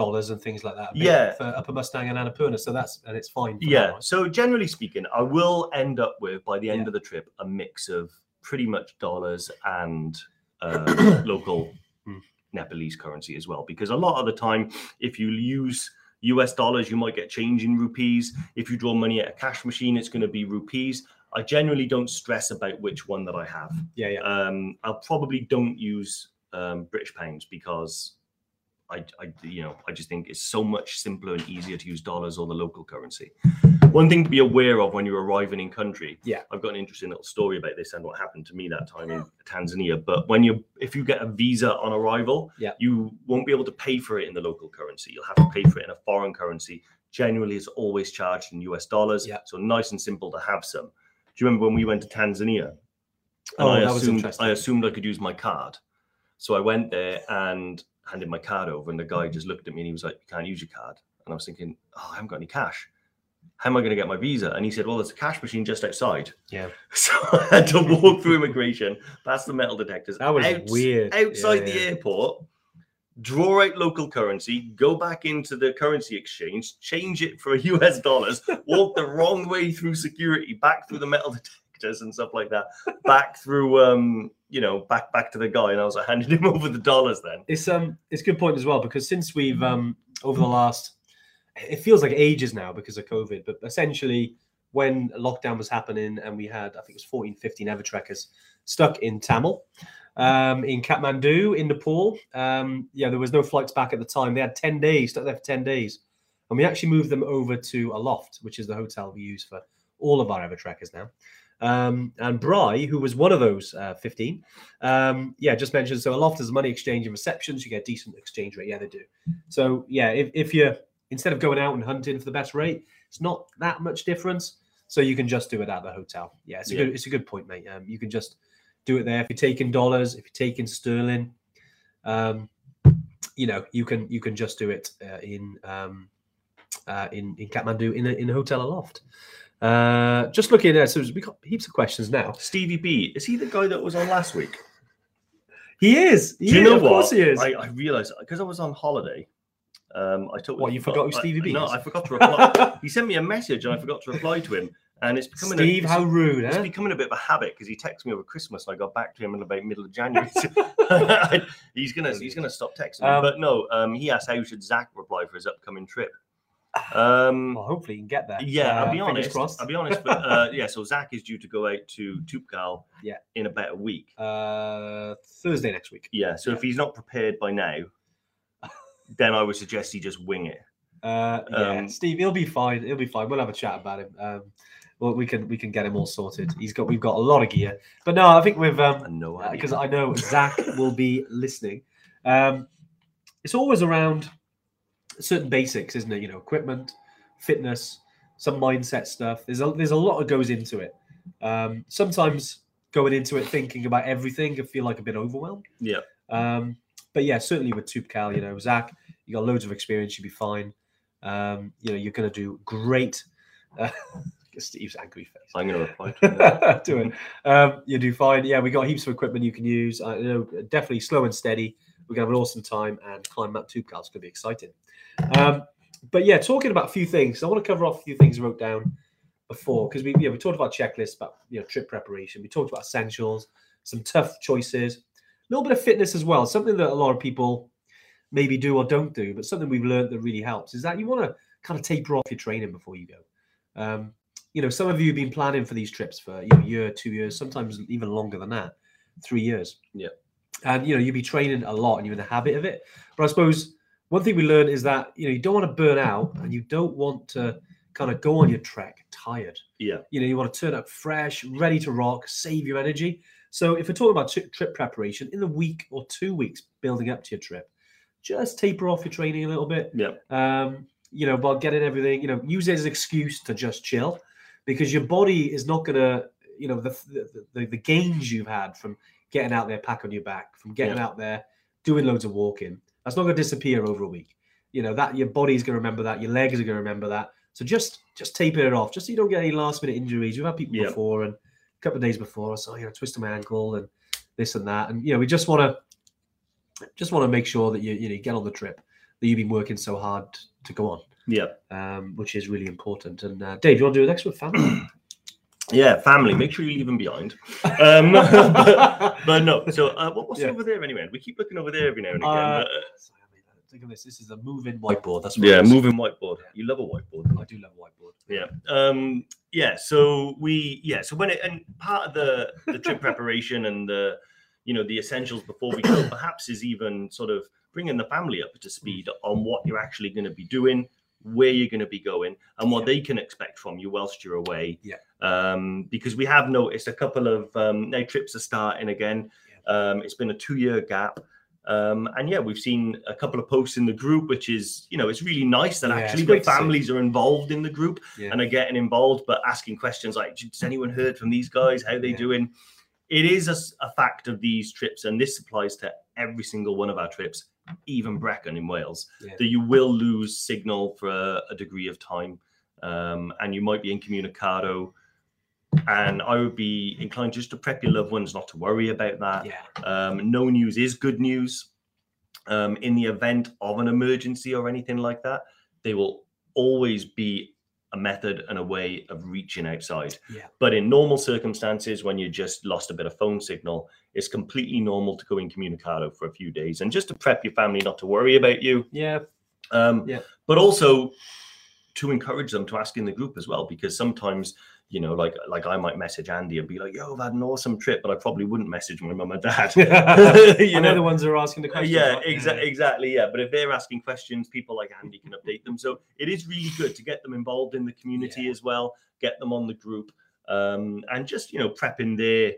Speaker 3: dollars and things like that.
Speaker 2: Yeah.
Speaker 3: For Upper Mustang and Annapurna. So that's, and it's fine.
Speaker 2: Yeah. So generally speaking, I will end up with by the end
Speaker 3: Yeah.
Speaker 2: of the trip a mix of pretty much dollars and uh, local
Speaker 3: Hmm.
Speaker 2: Nepalese currency as well. Because a lot of the time, if you use US dollars, you might get change in rupees. If you draw money at a cash machine, it's going to be rupees. I generally don't stress about which one that I have.
Speaker 3: Yeah, yeah.
Speaker 2: Um, I probably don't use um, British pounds because I, I, you know, I just think it's so much simpler and easier to use dollars or the local currency. One thing to be aware of when you're arriving in country.
Speaker 3: Yeah.
Speaker 2: I've got an interesting little story about this and what happened to me that time in Tanzania. But when you, if you get a visa on arrival,
Speaker 3: Yeah.
Speaker 2: you won't be able to pay for it in the local currency. You'll have to pay for it in a foreign currency. Generally, it's always charged in US dollars.
Speaker 3: Yeah.
Speaker 2: So nice and simple to have some. Do you remember when we went to Tanzania? And
Speaker 3: Oh,
Speaker 2: I
Speaker 3: that was
Speaker 2: assumed
Speaker 3: interesting.
Speaker 2: I assumed I could use my card. So I went there and handed my card over, and the guy just looked at me and he was like, "You can't use your card." And I was thinking, "Oh, I haven't got any cash. How am I going to get my visa?" And he said, "Well, there's a cash machine just outside."
Speaker 3: Yeah.
Speaker 2: So I had to walk through immigration, past the metal detectors,
Speaker 3: That was
Speaker 2: outs-
Speaker 3: weird.
Speaker 2: outside
Speaker 3: Yeah,
Speaker 2: the
Speaker 3: yeah.
Speaker 2: airport, draw out local currency, go back into the currency exchange, change it for US dollars, walk the wrong way through security, back through the metal detectors and stuff like that, back through um, you know, back back to the guy, and I was like handing him over the dollars then.
Speaker 3: It's um it's a good point as well because since we've um over the last it feels like ages now because of COVID, but essentially when lockdown was happening and we had I think it was 14, 15 Evertrekkers stuck in Thamel, um, in Kathmandu, in Nepal. Um, yeah, there was no flights back at the time. They had 10 days, stuck there for 10 days. And we actually moved them over to Aloft, which is the hotel we use for all of our Evertrekkers now. Um, and Bry, who was one of those uh, 15, um, yeah, just mentioned. So Aloft is a money exchange and receptions. You get a decent exchange rate. Yeah, they do. So yeah, if, if you're instead of going out and hunting for the best rate, it's not that much difference. So you can just do it at the hotel. Yeah, it's a
Speaker 2: Yeah.
Speaker 3: good it's a good point, mate. Um, you can just do it there. If you're taking dollars, if you're taking sterling, um, you know, you can you can just do it uh, in um, uh, in in Kathmandu in a, in a hotel Aloft. Uh, just looking at so we've got heaps of questions now.
Speaker 2: Stevie B, is he the guy that was on last week?
Speaker 3: He is. He
Speaker 2: Do you
Speaker 3: is,
Speaker 2: know
Speaker 3: of
Speaker 2: what?
Speaker 3: course he is.
Speaker 2: I, I realized because I was on holiday. Um, I took
Speaker 3: What, you forgot who Stevie B
Speaker 2: No. I forgot to reply. he sent me a message and I forgot to reply to him, and it's becoming
Speaker 3: Steve,
Speaker 2: a,
Speaker 3: how rude,
Speaker 2: It's
Speaker 3: huh?
Speaker 2: becoming a bit of a habit because he texted me over Christmas and I got back to him in about middle of January. he's gonna he's gonna stop texting me.
Speaker 3: Um,
Speaker 2: but no, um, he asked how should Zach reply for his upcoming trip. Um,
Speaker 3: Well, hopefully you can get there.
Speaker 2: yeah,
Speaker 3: Uh,
Speaker 2: I'll be honest.
Speaker 3: crossed.
Speaker 2: I'll be honest. But uh, yeah, so Zach is due to go out to Toubkal
Speaker 3: Yeah.
Speaker 2: in about a week.
Speaker 3: Uh, Thursday next week.
Speaker 2: Yeah, so if he's not prepared by now, then I would suggest he just wing it.
Speaker 3: Uh, yeah,
Speaker 2: Um,
Speaker 3: Steve, he'll be fine. He'll be fine. We'll have a chat about him. Um, well, we can we can get him all sorted. He's got we've got a lot of gear, but no, I think with um,
Speaker 2: no
Speaker 3: because I know Zach will be listening. Um, it's always around certain basics, isn't it? You know, equipment, fitness, some mindset stuff. There's a there's a lot that goes into it. Um, sometimes going into it thinking about everything and feel like a bit overwhelmed.
Speaker 2: Yeah.
Speaker 3: Um, but yeah, certainly with Toubkal, you know, Zach, you got loads of experience, you'll be fine. Um, you know, you're going to do great. Uh, Steve's angry face.
Speaker 2: I'm going to reply to that.
Speaker 3: do it. Um, you do fine. Yeah, we got heaps of equipment you can use. I know definitely slow and steady. We're gonna have an awesome time and climb Mount Toubkal. It's gonna be exciting. Um, but yeah, talking about a few things. I want to cover off a few things I wrote down before because we yeah we talked about checklists, about you know trip preparation. We talked about essentials, some tough choices, a little bit of fitness as well. Something that a lot of people maybe do or don't do, but something we've learned that really helps is that you want to kind of taper off your training before you go. Um, you know, some of you have been planning for these trips for you know, a year, two years, sometimes even longer than that, three years.
Speaker 2: Yeah.
Speaker 3: And you know, you'll be training a lot and you're in the habit of it. But I suppose one thing we learned is that you know you don't want to burn out and you don't want to kind of go on your trek tired.
Speaker 2: Yeah.
Speaker 3: You know, you want to turn up fresh, ready to rock, save your energy. So if we're talking about tri- trip preparation in the week or two weeks building up to your trip, just taper off your training a little bit.
Speaker 2: Yeah.
Speaker 3: Um, you know, by getting everything, you know, use it as an excuse to just chill because your body is not gonna, you know, the the, the, the gains you've had from getting out there, pack on your back, from getting
Speaker 2: Yeah.
Speaker 3: out there, doing loads of walking, that's not gonna disappear over a week. You know, that your body's gonna remember that, your legs are gonna remember that. So just just taper it off, just so you don't get any last minute injuries. We've had people
Speaker 2: Yeah.
Speaker 3: before and a couple of days before, I saw you know, twisted my ankle and this and that. And you know, we just want to just want to make sure that you you know you get on the trip that you've been working so hard to go on,
Speaker 2: Yeah.
Speaker 3: um, which is really important. And uh, Dave, you want to do the next one, family?
Speaker 2: Yeah. Family. Make sure you leave them behind. Um, but, but no. So uh, what, what's
Speaker 3: Yeah.
Speaker 2: over there anyway? We keep looking over there every now and again.
Speaker 3: Uh,
Speaker 2: but, uh,
Speaker 3: Sorry, I mean, think of this. This is a moving whiteboard. That's what
Speaker 2: yeah, moving whiteboard. You love a whiteboard.
Speaker 3: I do love a whiteboard.
Speaker 2: Yeah. Um, yeah. So we yeah. So when it and part of the the trip preparation and the you know the essentials before we go perhaps is even sort of bringing the family up to speed on what you're actually going to be doing where you're going to be going and what
Speaker 3: Yeah.
Speaker 2: they can expect from you whilst you're away
Speaker 3: Yeah.
Speaker 2: um because we have noticed a couple of um now trips are starting again um it's been a two year gap um and yeah we've seen a couple of posts in the group which is you know it's really nice that
Speaker 3: Yeah,
Speaker 2: actually the
Speaker 3: see.
Speaker 2: families are involved in the group
Speaker 3: Yeah.
Speaker 2: and are getting involved, but asking questions like, "Has anyone heard from these guys? How they
Speaker 3: Yeah.
Speaker 2: doing?" It is a fact of these trips, and this applies to every single one of our trips, even Brecon in Wales,
Speaker 3: Yeah.
Speaker 2: that you will lose signal for a, a degree of time, um, and you might be incommunicado. And I would be inclined just to prep your loved ones not to worry about that.
Speaker 3: Yeah.
Speaker 2: Um, no news is good news. Um, in the event of an emergency or anything like that, they will always be a method and a way of reaching outside.
Speaker 3: Yeah.
Speaker 2: But in normal circumstances, when you just lost a bit of phone signal, it's completely normal to go incommunicado for a few days and just to prep your family not to worry about you.
Speaker 3: Yeah.
Speaker 2: Um,
Speaker 3: Yeah.
Speaker 2: But also to encourage them to ask in the group as well, because sometimes, you know, like like I might message Andy and be like, "Yo, I've had an awesome trip," but I probably wouldn't message my mum and dad.
Speaker 3: you
Speaker 2: you
Speaker 3: know the ones that are asking the questions.
Speaker 2: yeah,
Speaker 3: right?
Speaker 2: exa- exactly. Yeah, but if they're asking questions, people like Andy can update them. So it is really good to get them involved in the community
Speaker 3: Yeah.
Speaker 2: as well, get them on the group, um, and just you know prepping their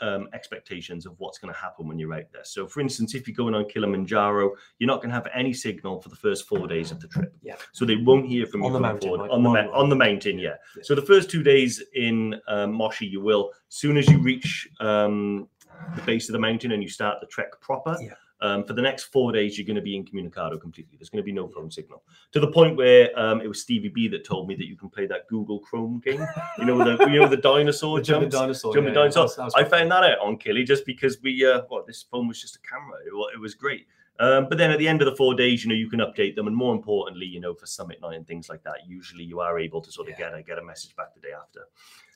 Speaker 2: um, expectations of what's going to happen when you're out there. So, for instance, if you're going on Kilimanjaro, you're not going to have any signal for the first four days of the trip.
Speaker 3: Yeah.
Speaker 2: So they won't hear from
Speaker 3: On
Speaker 2: you
Speaker 3: the mountain,
Speaker 2: forward.
Speaker 3: right?
Speaker 2: on the ma- on the mountain. Yeah.
Speaker 3: Yeah.
Speaker 2: So the first two days in um, Moshi, you will. Soon as you reach um, the base of the mountain and you start the trek proper.
Speaker 3: Yeah.
Speaker 2: Um, for the next four days, you're going to be incommunicado completely. There's going to be no phone signal to the point where um, it was Stevie B that told me that you can play that Google Chrome game. You know the you know the dinosaur
Speaker 3: The jumping
Speaker 2: jumps.
Speaker 3: dinosaur.
Speaker 2: Jumping
Speaker 3: yeah, yeah.
Speaker 2: dinosaur.
Speaker 3: That was- that was
Speaker 2: I found that out on Killy just because we, uh, well, this phone was just a camera. It, it was great. Um, but then at the end of the four days, you know, you can update them, and more importantly, you know, for summit night and things like that, usually you are able to sort of
Speaker 3: Yeah.
Speaker 2: get a get a message back the day after.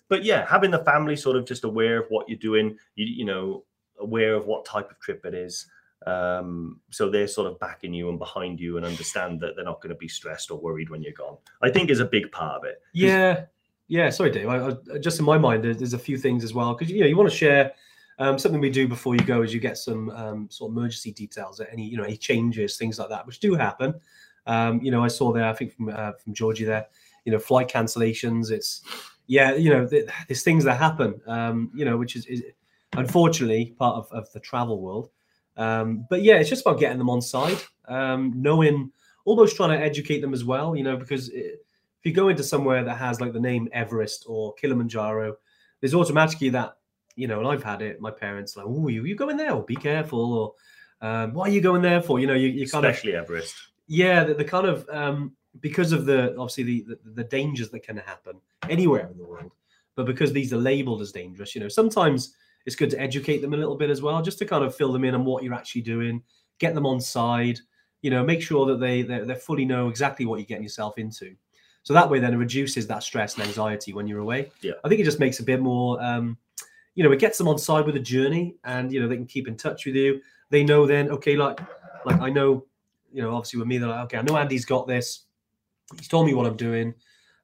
Speaker 2: But yeah, having the family sort of just aware of what you're doing, you, you know, aware of what type of trip it is. Um, so they're sort of backing you and behind you and understand that they're not going to be stressed or worried when you're gone. I think is a big part of it.
Speaker 3: Yeah, yeah. Sorry, Dave. I, I, just in my mind, there's, there's a few things as well because you know you want to share um, something we do before you go is you get some um, sort of emergency details, or any you know any changes, things like that, which do happen. Um, you know, I saw there, I think from uh, from Georgie there, you know, flight cancellations. It's yeah, you know, th- there's things that happen. Um, you know, which is, is unfortunately part of, of the travel world. Um, but yeah, it's just about getting them on side, um, knowing, almost trying to educate them as well. You know, because it, if you go into somewhere that has like the name Everest or Kilimanjaro, there's automatically that you know, and I've had it. My parents like, oh, you you going there? Or be careful. Or um, why are you going there for? You know, you, you kind of
Speaker 2: Especially Everest.
Speaker 3: yeah, the, the kind of um, because of the obviously the, the the dangers that can happen anywhere in the world, but because these are labeled as dangerous, you know, sometimes it's good to educate them a little bit as well, just to kind of fill them in on what you're actually doing, get them on side, you know, make sure that they they, they fully know exactly what you're getting yourself into. So that way, then it reduces that stress and anxiety when you're away.
Speaker 2: Yeah.
Speaker 3: I think it just makes a bit more, um, you know, it gets them on side with the journey, and you know they can keep in touch with you. They know then, okay, like like I know, you know, obviously with me, they're like, okay, I know Andy's got this. He's told me what I'm doing.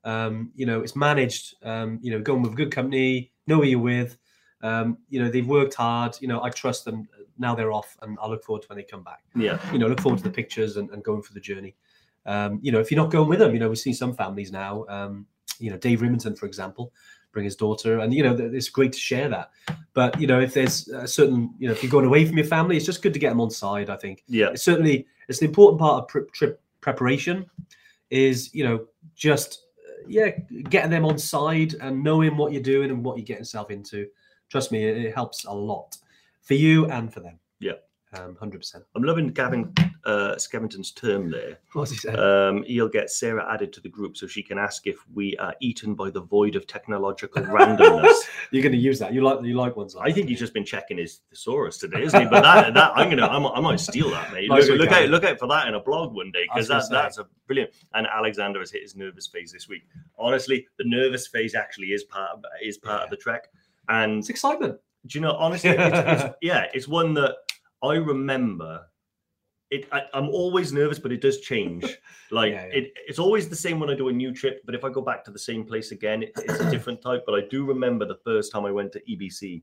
Speaker 3: Um, you know, it's managed. Um, you know, going with a good company, know who you're with. Um, you know, they've worked hard. You know, I trust them. Now they're off, and I look forward to when they come back.
Speaker 2: Yeah.
Speaker 3: You know, look forward to the pictures and, and going for the journey. Um, you know, if you're not going with them, you know, we see some families now. Um, you know, Dave Rimington, for example, bring his daughter, and you know, it's great to share that. But you know, if there's a certain, you know, if you're going away from your family, it's just good to get them on side. I think
Speaker 2: Yeah.
Speaker 3: it's certainly it's an important part of trip, trip preparation is you know just uh, yeah getting them on side and knowing what you're doing and what you're getting yourself into trust me it, it helps a lot for you and for them
Speaker 2: Yeah.
Speaker 3: um 100%
Speaker 2: I'm loving Gavin uh, Skevington's term there.
Speaker 3: what's he saying
Speaker 2: Um, he'll get Sarah added to the group so she can ask if we are eaten by the void of technological randomness.
Speaker 3: you're going to use that you like you like ones like
Speaker 2: I think he's just been checking his thesaurus today, isn't he? But that, that I'm gonna, I'm, might steal that, mate.
Speaker 3: Nice
Speaker 2: Look, look out, look out for that in a blog one day because that, that's a brilliant. And Alexander has hit his nervous phase this week. Honestly, the nervous phase actually is part of, is part of the trek. And
Speaker 3: it's excitement
Speaker 2: do you know, honestly, it's, it's, yeah, it's one that I remember. It, I, I'm always nervous, but it does change. Like
Speaker 3: Yeah, yeah.
Speaker 2: It, it's always the same when I do a new trip. But if I go back to the same place again, it, it's a different type. But I do remember the first time I went to EBC,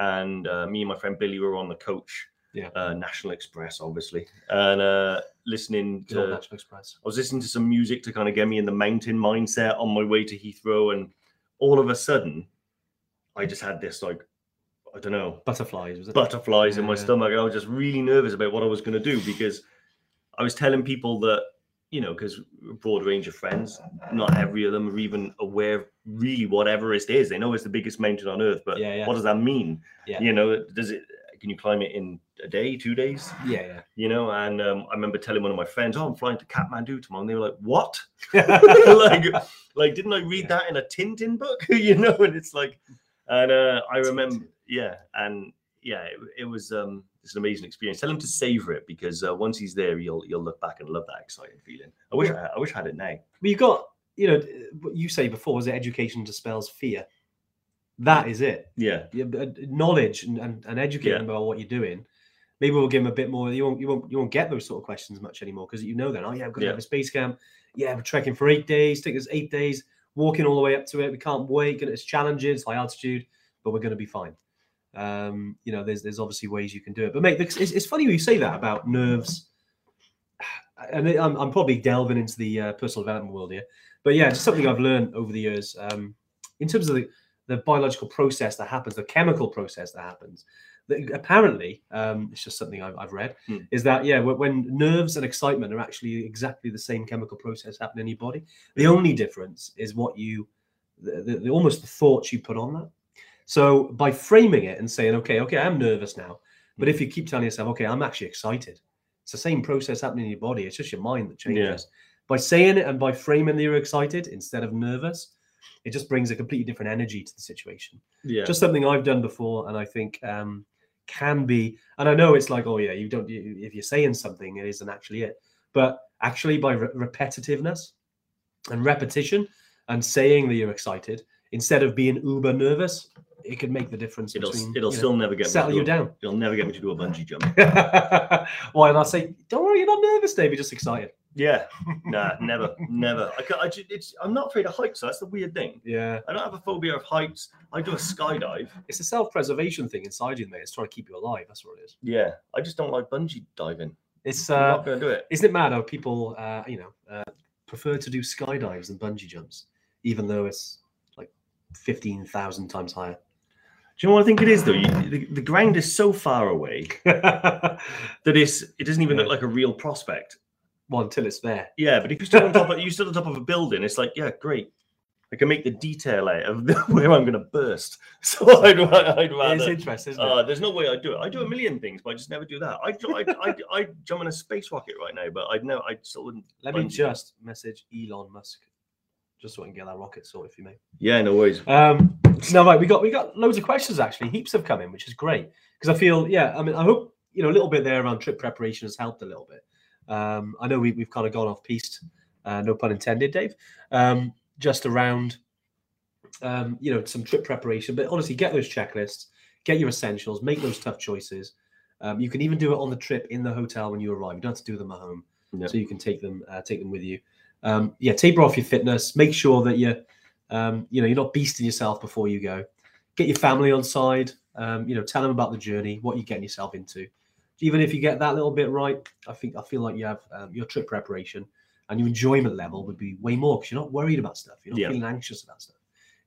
Speaker 2: and uh, me and my friend Billy were on the coach,
Speaker 3: Yeah.
Speaker 2: uh, National Express, obviously, and uh, listening to
Speaker 3: National Express.
Speaker 2: I was listening to some music to kind of get me in the mountain mindset on my way to Heathrow, and all of a sudden, I just had this like, I don't know,
Speaker 3: Butterflies, was it?
Speaker 2: butterflies in my
Speaker 3: Yeah.
Speaker 2: stomach, and I was just really nervous about what I was going to do because I was telling people that you know, because a broad range of friends, not every of them are even aware of really what Everest is. They know it's the biggest mountain on earth, but
Speaker 3: Yeah, yeah.
Speaker 2: what does that mean?
Speaker 3: Yeah.
Speaker 2: You know, does it? Can you climb it in a day, two days?
Speaker 3: yeah, yeah.
Speaker 2: You know, and um, I remember telling one of my friends, "Oh, I'm flying to Kathmandu tomorrow," and they were like, "What?" like, like, didn't I read
Speaker 3: Yeah.
Speaker 2: that in a Tintin book? you know, and it's like, and uh, I remember, yeah, and yeah, it, it was um, it's an amazing experience. Tell him to savor it because uh, once he's there, you'll you'll look back and love that exciting feeling. I wish I, I wish I had it now.
Speaker 3: Well, you got, you know, what you say before was it education dispels fear. That is it.
Speaker 2: Yeah,
Speaker 3: Yeah, uh, knowledge and, and, and educating
Speaker 2: Yeah.
Speaker 3: them about what you're doing. Maybe we'll give them a bit more. You won't you won't you won't get those sort of questions much anymore because you know then. Oh yeah, we're gonna
Speaker 2: Yeah.
Speaker 3: have a space camp. Yeah, we're trekking for eight days. Take us eight days, walking all the way up to it. We can't wait. Gonna- It's challenging. It's high altitude, but we're going to be fine. Um, you know, there's there's obviously ways you can do it. But mate, it's, it's funny when you say that about nerves. And I'm, I'm probably delving into the uh, personal development world here, but yeah, just something I've learned over the years. Um, in terms of the the biological process that happens, the chemical process that happens. Apparently, um, it's just something I've, I've read,
Speaker 2: Hmm.
Speaker 3: is that yeah, when, when nerves and excitement are actually exactly the same chemical process happening in your body. The only difference is what you, the, the, the almost the thoughts you put on that. So by framing it and saying, okay, okay, I'm nervous now, but if you keep telling yourself, okay, I'm actually excited, it's the same process happening in your body. It's just your mind that changes. By saying it and by framing that you're excited instead of nervous, it just brings a completely different energy to the situation.
Speaker 2: yeah,
Speaker 3: Just something I've done before, and I think um, can be. And I know it's like, oh yeah, you don't. You, if you're saying something, it isn't actually it. But actually, by re- repetitiveness and repetition, and saying that you're excited instead of being uber nervous, it could make the difference.
Speaker 2: it'll
Speaker 3: between,
Speaker 2: it'll
Speaker 3: you know,
Speaker 2: still never get me
Speaker 3: settle you
Speaker 2: a-
Speaker 3: down.
Speaker 2: It'll never get me to do a bungee jump.
Speaker 3: Why? And I say, don't worry, you're not nervous, Dave. You're just excited.
Speaker 2: Yeah, nah, never, never. I, I, it's, I'm not afraid of heights. So that's the weird thing.
Speaker 3: Yeah,
Speaker 2: I don't have a phobia of heights. I do a skydive.
Speaker 3: it's a self-preservation thing inside you, mate. It's trying to keep you alive. That's what it is.
Speaker 2: Yeah, I just don't like bungee diving.
Speaker 3: It's uh,
Speaker 2: I'm
Speaker 3: uh,
Speaker 2: not going to do it.
Speaker 3: isn't it mad how people, uh, you know, uh, prefer to do skydives than bungee jumps, even though it's like fifteen thousand times higher.
Speaker 2: Do you know what I think it is though? You, the, the ground is so far away that it's it doesn't even
Speaker 3: Yeah.
Speaker 2: look like a real prospect.
Speaker 3: Until it's there.
Speaker 2: Yeah, but if you stood on top of you stood on top of a building, it's like yeah, great. I can make the detail out of where I'm going to burst. So I'd, I'd
Speaker 3: It's
Speaker 2: rather.
Speaker 3: interesting, isn't it?
Speaker 2: Uh, there's no way I do it. I do a million things, but I just never do that. I I I jump in a space rocket right now, but I'd know I still wouldn't.
Speaker 3: Let me just message Elon Musk, just so I can get that rocket sorted for you, mate.
Speaker 2: Yeah, no worries.
Speaker 3: Um, no, right, we got we got loads of questions actually. Heaps have come in, which is great because I feel, yeah, I mean, I hope you know a little bit there around trip preparation has helped a little bit. Um, I know we, we've kind of gone off piste, uh, no pun intended, Dave. Um, just around, um, you know, some trip preparation, but honestly, get those checklists, get your essentials, make those tough choices. Um, you can even do it on the trip in the hotel when you arrive. You don't have to do them at home,
Speaker 2: Yeah.
Speaker 3: so you can take them uh, take them with you. Um, yeah, taper off your fitness. Make sure that you um, you know you're not beasting yourself before you go. Get your family on side. Um, you know, tell them about the journey, what you're getting yourself into. Even if you get that little bit right, I think I feel like you have um, your trip preparation and your enjoyment level would be way more because you're not worried about stuff. You're not
Speaker 2: Yeah.
Speaker 3: feeling anxious about stuff.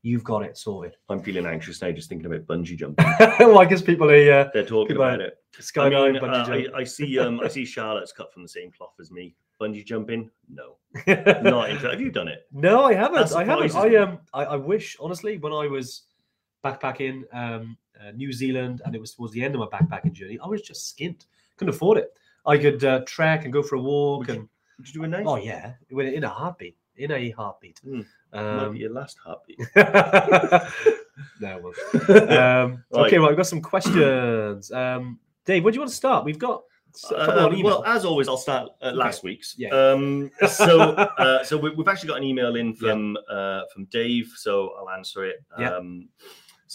Speaker 3: You've got it sorted.
Speaker 2: I'm feeling anxious now just thinking about bungee jumping.
Speaker 3: well, I guess people are uh,
Speaker 2: They're talking about it. I, mean,
Speaker 3: bungee
Speaker 2: uh. I, I see um I see Charlotte's cut from the same cloth as me. Bungee jumping? No, not interested. Have you done it?
Speaker 3: No, I haven't. I haven't. I um, I, I wish honestly when I was backpacking um, uh, New Zealand and it was towards the end of my backpacking journey, I was just skint. Couldn't afford it. I could uh, trek and go for a walk
Speaker 2: Would you-
Speaker 3: and
Speaker 2: Did you do it now?
Speaker 3: oh yeah, in in a heartbeat, in a heartbeat.
Speaker 2: Might
Speaker 3: Um,
Speaker 2: be your last heartbeat.
Speaker 3: no, well. um,
Speaker 2: Right.
Speaker 3: Okay, right. We've got some questions. Um, Dave, where do you want to start? We've got a
Speaker 2: Uh, well, as always, I'll start at last week's.
Speaker 3: Yeah.
Speaker 2: Um, so, uh, so we, we've actually got an email in from uh, from Dave, so I'll answer it.
Speaker 3: Yeah.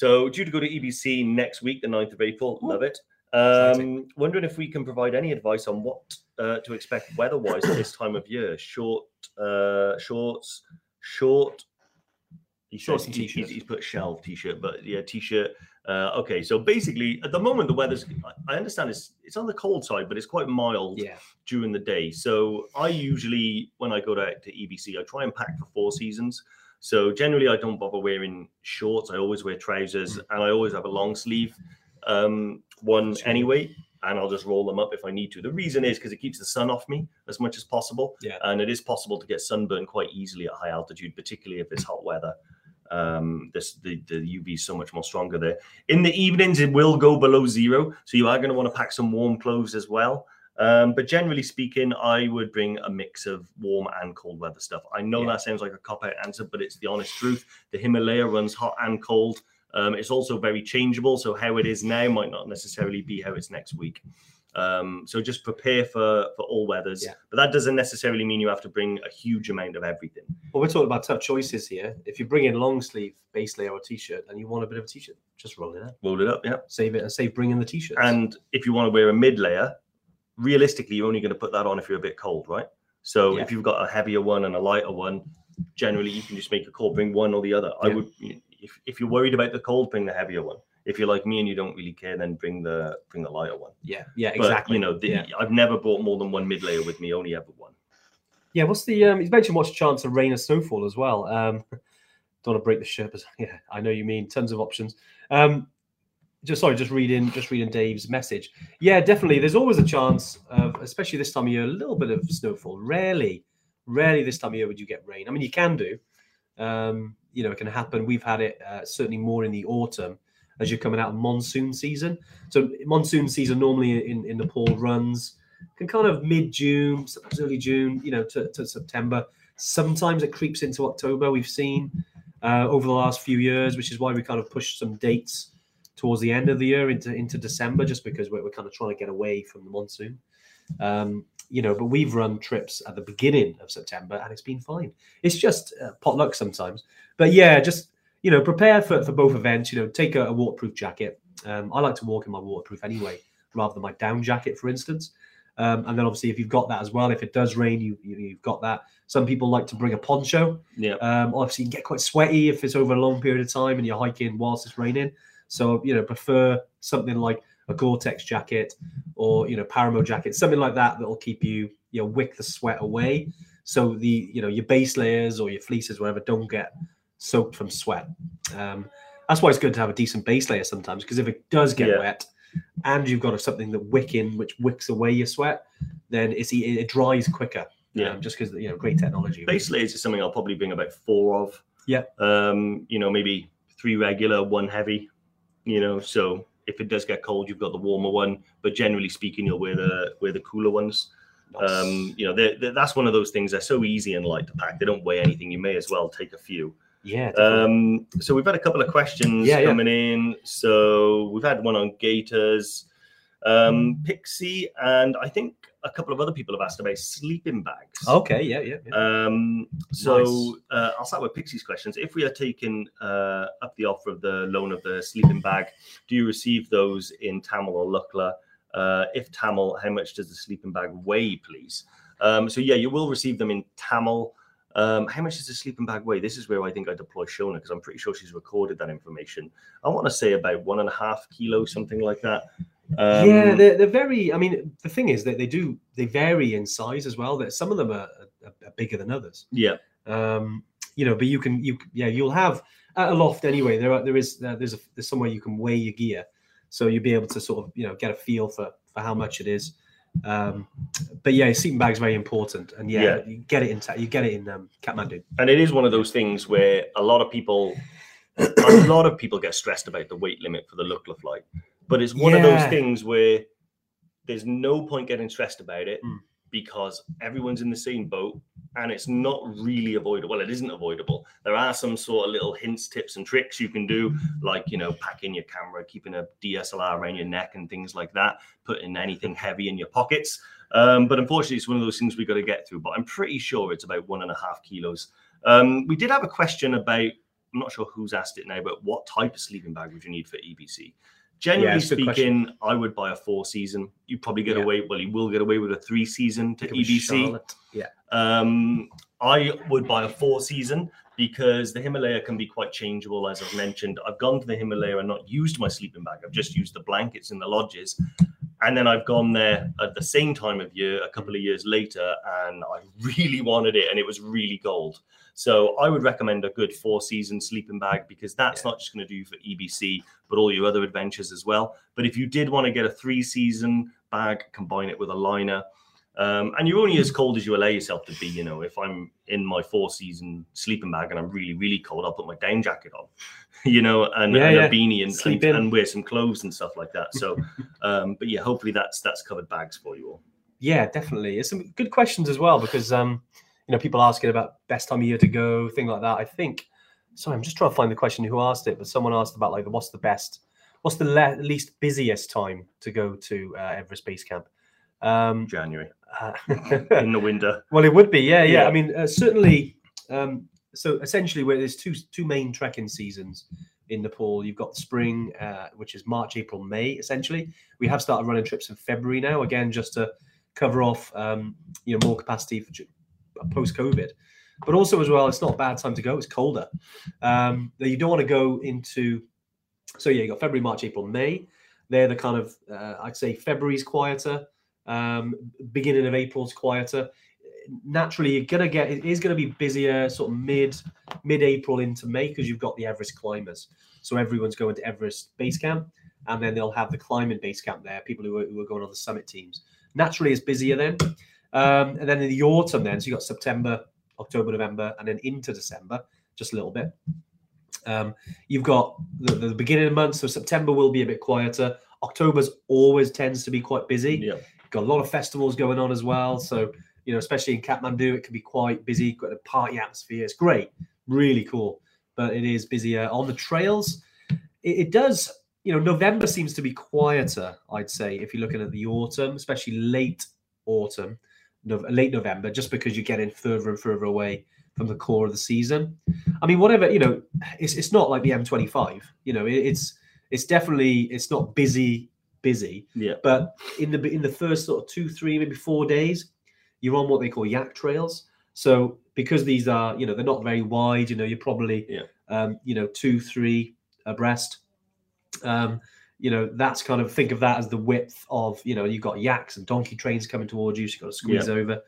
Speaker 2: So, due to go to EBC next week, the 9th of April.
Speaker 3: Ooh.
Speaker 2: Love it. Um, wondering if we can provide any advice on what uh, to expect weather-wise at this time of year. Short, uh, shorts, short. He
Speaker 3: Shorts and
Speaker 2: he's-
Speaker 3: t-shirts.
Speaker 2: He's put shelf t-shirt, but yeah, t-shirt. Uh, okay, so basically, at the moment, the weather's. I- I understand it's it's on the cold side, but it's quite mild
Speaker 3: yeah,
Speaker 2: during the day. So I usually, when I go to, to EBC, I try and pack for four seasons. So generally, I don't bother wearing shorts. I always wear trousers,
Speaker 3: Mm.
Speaker 2: and I always have a long sleeve um, one anyway. And I'll just roll them up if I need to. The reason is because it keeps the sun off me as much as possible.
Speaker 3: Yeah.
Speaker 2: And it is possible to get sunburn quite easily at high altitude, particularly if it's hot weather. Um, this the, the UV is so much more stronger there. In the evenings, it will go below zero, so you are going to want to pack some warm clothes as well. Um, but generally speaking, I would bring a mix of warm and cold weather stuff. I know
Speaker 3: Yeah.
Speaker 2: that sounds like a cop out answer, but it's the honest truth. The Himalaya runs hot and cold. Um, it's also very changeable, so how it is now might not necessarily be how it's next week. Um, so just prepare for for all weathers,
Speaker 3: Yeah.
Speaker 2: but that doesn't necessarily mean you have to bring a huge amount of everything.
Speaker 3: well, we're talking about tough choices here. If you bring in long sleeve base layer or t-shirt and you want a bit of a t-shirt, just roll it out.
Speaker 2: Roll it up, yeah.
Speaker 3: Save it and save bringing the t-shirt.
Speaker 2: And if you want to wear a mid layer, realistically, you're only going to put that on if you're a bit cold, right? So
Speaker 3: Yeah.
Speaker 2: if you've got a heavier one and a lighter one, generally you can just make a call, bring one or the other. I would, if, if you're worried about the cold, bring the heavier one. If you're like me and you don't really care, then bring the bring the lighter one.
Speaker 3: yeah, yeah,
Speaker 2: But,
Speaker 3: exactly.
Speaker 2: you know, the,
Speaker 3: yeah.
Speaker 2: I've never brought more than one mid layer with me, only ever one.
Speaker 3: Yeah, what's the um you mentioned what's the chance of rain or snowfall as well. Um don't want to break the Sherpas. Yeah, I know you mean tons of options. Um just sorry, just reading just reading Dave's message. Yeah, definitely. There's always a chance of, especially this time of year, a little bit of snowfall. Rarely, rarely this time of year would you get rain. I mean, you can do. Um, you know, it can happen. We've had it uh, certainly more in the autumn as you're coming out of monsoon season. So monsoon season normally in, in Nepal runs can kind of mid June, sometimes early June, you know, to, to September. Sometimes it creeps into October. We've seen uh, over the last few years, which is why we kind of pushed some dates towards the end of the year into into December, just because we're, we're kind of trying to get away from the monsoon. Um, you know, but we've run trips at the beginning of September and it's been fine. It's just uh, potluck sometimes, but yeah, just you know, prepare for, for both events. You know, take a, a waterproof jacket. Um, I like to walk in my waterproof anyway, rather than my down jacket, for instance. Um, and then obviously, if you've got that as well, if it does rain, you, you you've got that. Some people like to bring a poncho.
Speaker 2: Yeah.
Speaker 3: Um, obviously, you can get quite sweaty if it's over a long period of time and you're hiking whilst it's raining. So you know, prefer something like a Gore-Tex jacket or you know Paramo jacket, something like that that will keep you you know wick the sweat away. So the you know your base layers or your fleeces, whatever, don't get soaked from sweat. Um, that's why it's good to have a decent base layer sometimes because if it does get
Speaker 2: Yeah.
Speaker 3: wet and you've got something that wicking which wicks away your sweat, then it's it dries quicker.
Speaker 2: Yeah.
Speaker 3: um, just because you know great technology.
Speaker 2: Base layers is something I'll probably bring about four of.
Speaker 4: Yeah.
Speaker 2: Um, you know, maybe three regular, one heavy. You know, so if it does get cold, you've got the warmer one. But generally speaking, you'll wear the wear the cooler ones. Um, you know, they're, they're- that's one of those things. They're so easy and light to pack. They don't weigh anything. You may as well take a few.
Speaker 4: yeah.
Speaker 2: Um, so we've had a couple of questions
Speaker 4: Yeah, yeah.
Speaker 2: coming in. So we've had one on Gators, um, Pixie, and I think a couple of other people have asked about sleeping bags.
Speaker 4: okay. Yeah. Yeah. yeah.
Speaker 2: Um, so
Speaker 4: Nice.
Speaker 2: uh, I'll start with Pixie's questions. If we are taking uh, up the offer of the loan of the sleeping bag, do you receive those in Thamel or Lukla? Uh, if Thamel, how much does the sleeping bag weigh, please? Um, so yeah, you will receive them in Thamel. Um, how much does the sleeping bag weigh? This is where I think I deploy Shona because I'm pretty sure she's recorded that information. I want to say about one and a half kilos, something like that. Um,
Speaker 3: yeah, they're, they're very. I mean, the thing is that they do they vary in size as well. That some of them are, are, are bigger than others.
Speaker 2: yeah,
Speaker 3: Um, you know, but you can you yeah you'll have at Aloft anyway. There are there is uh, there's a there's somewhere you can weigh your gear, so you'll be able to sort of you know get a feel for for how much it is. Um, but yeah, sleeping bag's very important, and yeah,
Speaker 2: Yeah.
Speaker 3: you get it in Ta- you get it in um, Kathmandu.
Speaker 2: and it is one of those things where a lot of people a lot of people get stressed about the weight limit for the look Lukla flight but it's one of those things where there's no point getting stressed about it
Speaker 3: Mm.
Speaker 2: because everyone's in the same boat and it's not really avoidable. Well it isn't avoidable. There are some sort of little hints tips and tricks you can do like you know packing your camera keeping a dslr around your neck and things like that putting anything heavy in your pockets. Um, but unfortunately it's one of those things we've got to get through but i'm pretty sure it's about one and a half kilos. Um, we did have a question about i'm not sure who's asked it now but what type of sleeping bag would you need for ebc generally
Speaker 3: good
Speaker 2: speaking i would buy a four season you probably get
Speaker 3: Yeah.
Speaker 2: away well you will get away with a three season to ebc
Speaker 3: Charlotte. Yeah,
Speaker 2: um, I would buy a four season because the Himalaya can be quite changeable, as I've mentioned. I've gone to the Himalaya and not used my sleeping bag. I've just used the blankets in the lodges. And then I've gone there at the same time of year, a couple of years later, and I really wanted it, and it was really gold. So I would recommend a good four season sleeping bag because that's not just going to do for EBC, but all your other adventures as well. But if you did want to get a three season bag, combine it with a liner, um, and you're only as cold as you allow yourself to be. You know, if I'm in my four season sleeping bag and I'm really, really cold, I'll put my down jacket on, you know, and,
Speaker 3: Yeah,
Speaker 2: and
Speaker 3: yeah.
Speaker 2: a beanie and,
Speaker 3: Sleep
Speaker 2: and, and wear some clothes and stuff like that. So, um, but yeah, hopefully that's that's covered bags for you all.
Speaker 3: yeah, definitely. It's some good questions as well because um, you know, people asking about best time of year to go, thing like that. I think. Sorry, I'm just trying to find the question who asked it, but someone asked about like what's the best, what's the le- least busiest time to go to uh, Everest Base Camp. Um,
Speaker 2: January
Speaker 3: uh,
Speaker 2: in the winter.
Speaker 3: Well, it would be, yeah, yeah.
Speaker 2: Yeah.
Speaker 3: I mean, uh, certainly. Um, so essentially, where there's two two main trekking seasons in Nepal. You've got spring, uh, which is March, April, May. Essentially, we have started running trips in February now. Again, just to cover off, um, you know, more capacity for post COVID. But also as well, it's not a bad time to go. It's colder. Um, you don't want to go into. So yeah, you got February, March, April, May. They're the kind of uh, I'd say February's quieter. Um, beginning of April's quieter naturally you're gonna get it is gonna be busier sort of mid mid April into May because you've got the Everest climbers. So everyone's going to Everest base camp, and then they'll have the climbing base camp there. People who are, who are going on the summit teams. Naturally, it's busier then, um, and then in the autumn, then so you got September, October, November, and then into December, just a little bit. Um, you've got the, the beginning of the month, so September will be a bit quieter. October's always tends to be quite busy
Speaker 2: Yeah.
Speaker 3: got a lot of festivals going on as well. So, you know, especially in Kathmandu, it can be quite busy, got a party atmosphere. It's great, really cool. But it is busier on the trails. It, it does, you know, November seems to be quieter, I'd say, if you're looking at the autumn, especially late autumn, late November, just because you're getting further and further away from the core of the season. I mean, whatever, you know, it's, it's not like the M25, you know, it, it's, it's definitely, it's not busy, busy,
Speaker 2: Yeah.
Speaker 3: but in the in the first sort of two, three, maybe four days, you're on what they call yak trails. So because these are, you know, they're not very wide, you know, you're probably,
Speaker 2: Yeah.
Speaker 3: um, you know, two, three abreast. Um, you know, that's kind of think of that as the width of, you know, you've got yaks and donkey trains coming towards you, so you've got to squeeze over.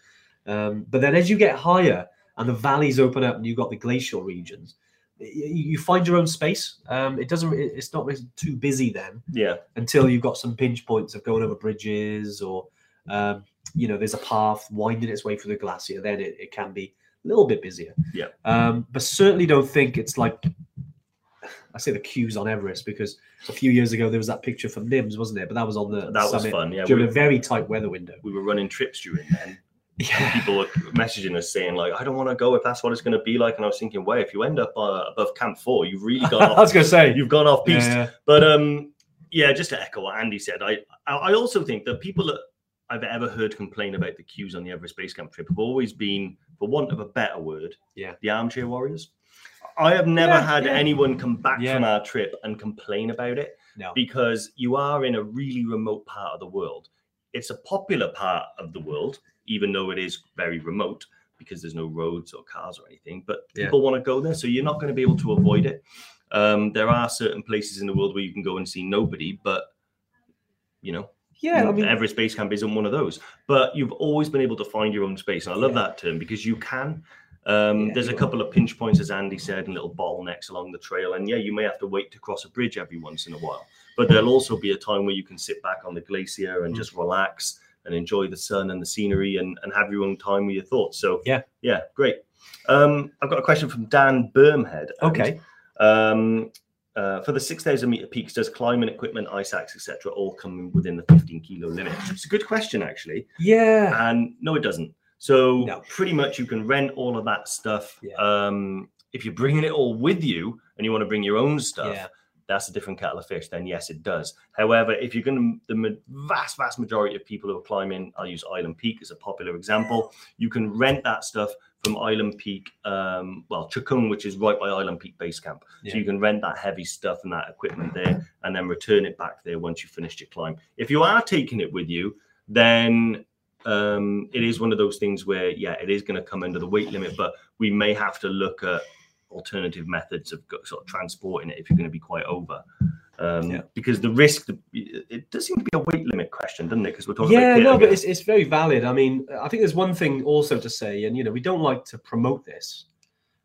Speaker 3: Um, but then as you get higher and the valleys open up and you've got the glacial regions, you, you find your own space. Um, it doesn't, it- it's not really too busy then
Speaker 2: Yeah.
Speaker 3: until you've got some pinch points of going over bridges or um, you know there's a path winding its way through the glacier then it, it can be a little bit busier.
Speaker 2: Yeah.
Speaker 3: Um, but certainly don't think it's like I say the queues on Everest because a few years ago there was that picture from Nims, wasn't it? But that was on the
Speaker 2: That was
Speaker 3: summit
Speaker 2: fun. Yeah,
Speaker 3: during
Speaker 2: we,
Speaker 3: a very tight weather window.
Speaker 2: we were running trips during then.
Speaker 3: Yeah.
Speaker 2: People were messaging us saying like, "I don't want to go if that's what it's going to be like." And I was thinking, "Wait, if you end up uh, above Camp Four, you've really gone off, I
Speaker 3: was going to say.
Speaker 2: You've gone off piste."
Speaker 3: yeah.
Speaker 2: But um, yeah, just to echo what Andy said, I I I also think that people that I've ever heard complain about the queues on the Everest Base Camp trip have always been, for want of a better word,
Speaker 3: Yeah.
Speaker 2: the armchair warriors. I have never
Speaker 3: Yeah,
Speaker 2: had
Speaker 3: yeah.
Speaker 2: anyone come back
Speaker 3: Yeah.
Speaker 2: from our trip and complain about it
Speaker 3: No.
Speaker 2: because you are in a really remote part of the world. It's a popular part of the world, even though it is very remote because there's no roads or cars or anything. But
Speaker 3: Yeah.
Speaker 2: people want to go there, so you're not going to be able to avoid it. Um, there are certain places in the world where you can go and see nobody, but you know,
Speaker 3: Yeah, I mean,
Speaker 2: Everest Base Camp isn't one of those. But you've always been able to find your own space, and I love
Speaker 3: Yeah.
Speaker 2: that term because you can. Um,
Speaker 3: Yeah,
Speaker 2: there's a couple of pinch points, as Andy said, and little bottlenecks along the trail. And yeah, you may have to wait to cross a bridge every once in a while. But there'll also be a time where you can sit back on the glacier and
Speaker 3: Mm.
Speaker 2: just relax and enjoy the sun and the scenery and, and have your own time with your thoughts. So
Speaker 3: Yeah.
Speaker 2: yeah, great. Um, I've got a question from Dan Bermhead. And,
Speaker 3: okay.
Speaker 2: um, uh, for the 6,000 meter peaks, does climbing equipment, ice axe, etc., all come within the 15 kilo limit? It's a good question, actually.
Speaker 3: Yeah.
Speaker 2: And no, it doesn't. So
Speaker 3: No.
Speaker 2: pretty much you can rent all of that stuff.
Speaker 3: Yeah.
Speaker 2: Um, if you're bringing it all with you and you want to bring your own stuff,
Speaker 3: Yeah.
Speaker 2: that's a different kettle of fish. Then yes, it does. However, if you're going to, the vast, vast majority of people who are climbing, I'll use Island Peak as a popular example. You can rent that stuff from Island Peak, um, well, Chukhung, which is right by Island Peak Base Camp.
Speaker 3: Yeah.
Speaker 2: So you can rent that heavy stuff and that equipment there, and then return it back there once you've finished your climb. If you are taking it with you, then um, it is one of those things where, yeah, it is going to come under the weight limit, but we may have to look at alternative methods of sort of transporting it if you're going to be quite over. Um,
Speaker 3: Yeah.
Speaker 2: Because the risk, it does seem to be a weight limit question, doesn't it? Because we're talking
Speaker 3: Yeah,
Speaker 2: about
Speaker 3: no, but it's, it's very valid. I mean, I think there's one thing also to say, and you know, we don't like to promote this,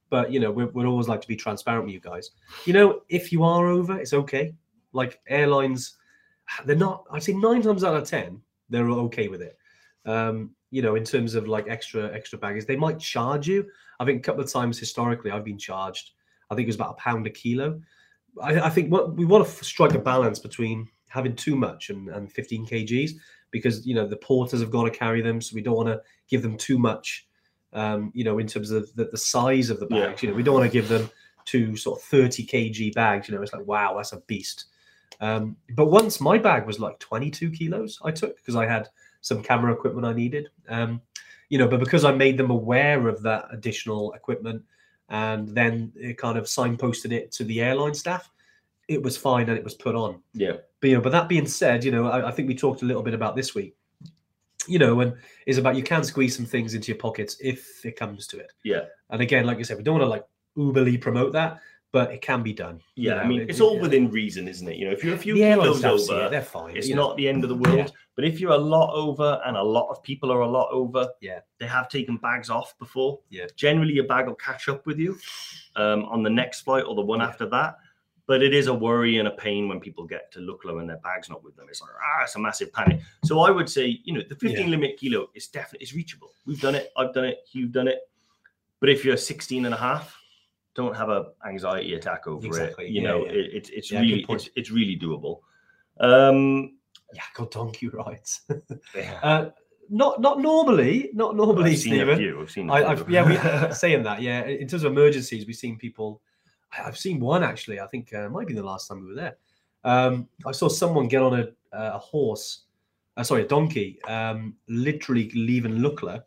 Speaker 3: but you know, we we'd always like to be transparent with you guys. You know, if you are over, it's okay. Like airlines, they're not. I'd say nine times out of ten, they're okay with it. Um, you know, in terms of like extra extra baggage, they might charge you. I think a couple of times historically, I've been charged. I think it was about a pound a kilo. I, I think what we want to strike a balance between having too much and, and 15 kgs because you know the porters have got to carry them, so we don't want to give them too much. Um, you know, in terms of the, the size of the
Speaker 2: Yeah.
Speaker 3: bags, you know, we don't want to give them two sort of 30 kg bags. You know, it's like wow, that's a beast. Um, but once my bag was like 22 kilos, I took because I had some camera equipment I needed. Um, you know, but because I made them aware of that additional equipment and then it kind of signposted it to the airline staff, it was fine and it was put on.
Speaker 2: yeah,
Speaker 3: But, you know, but that being said, you know, I, I think we talked a little bit about this week. You know, and is about you can squeeze some things into your pockets if it comes to it.
Speaker 2: yeah.
Speaker 3: And again, like you said, we don't want to like uberly promote that, but it can be done. you
Speaker 2: Yeah, I mean,
Speaker 3: it-
Speaker 2: it's all
Speaker 3: yeah.
Speaker 2: within reason, isn't it? You know, if you're a few
Speaker 3: the
Speaker 2: kilos over,
Speaker 3: it, they're fine.
Speaker 2: it's
Speaker 3: know.
Speaker 2: not the end of the world.
Speaker 3: Yeah.
Speaker 2: But if you're a lot over and a lot of people are a lot over,
Speaker 3: Yeah.
Speaker 2: they have taken bags off before.
Speaker 3: Yeah.
Speaker 2: Generally, your bag will catch up with you um, on the next flight or the one
Speaker 3: Yeah.
Speaker 2: after that. But it is a worry and a pain when people get to Lukla and their bag's not with them. It's like, ah, it's a massive panic. So I would say, you know, the 15
Speaker 3: Yeah.
Speaker 2: limit kilo is definitely is reachable. We've done it. I've done it. You've done it. But if you're 16 and a half, don't have a anxiety attack over
Speaker 3: Exactly.
Speaker 2: it. You
Speaker 3: Yeah,
Speaker 2: know,
Speaker 3: yeah.
Speaker 2: It, it's it's
Speaker 3: Yeah,
Speaker 2: really it's, it's really doable. Um,
Speaker 3: Yeah, got donkey rides. uh, not not normally, not normally,
Speaker 2: I've seen a few. I've seen.
Speaker 3: I. I've yeah, we saying that. Yeah, in terms of emergencies, we've seen people. I've seen one actually. I think uh, it might be the last time we were there. Um, I saw someone get on a a horse, uh, sorry, a donkey, um, literally leaving Lukla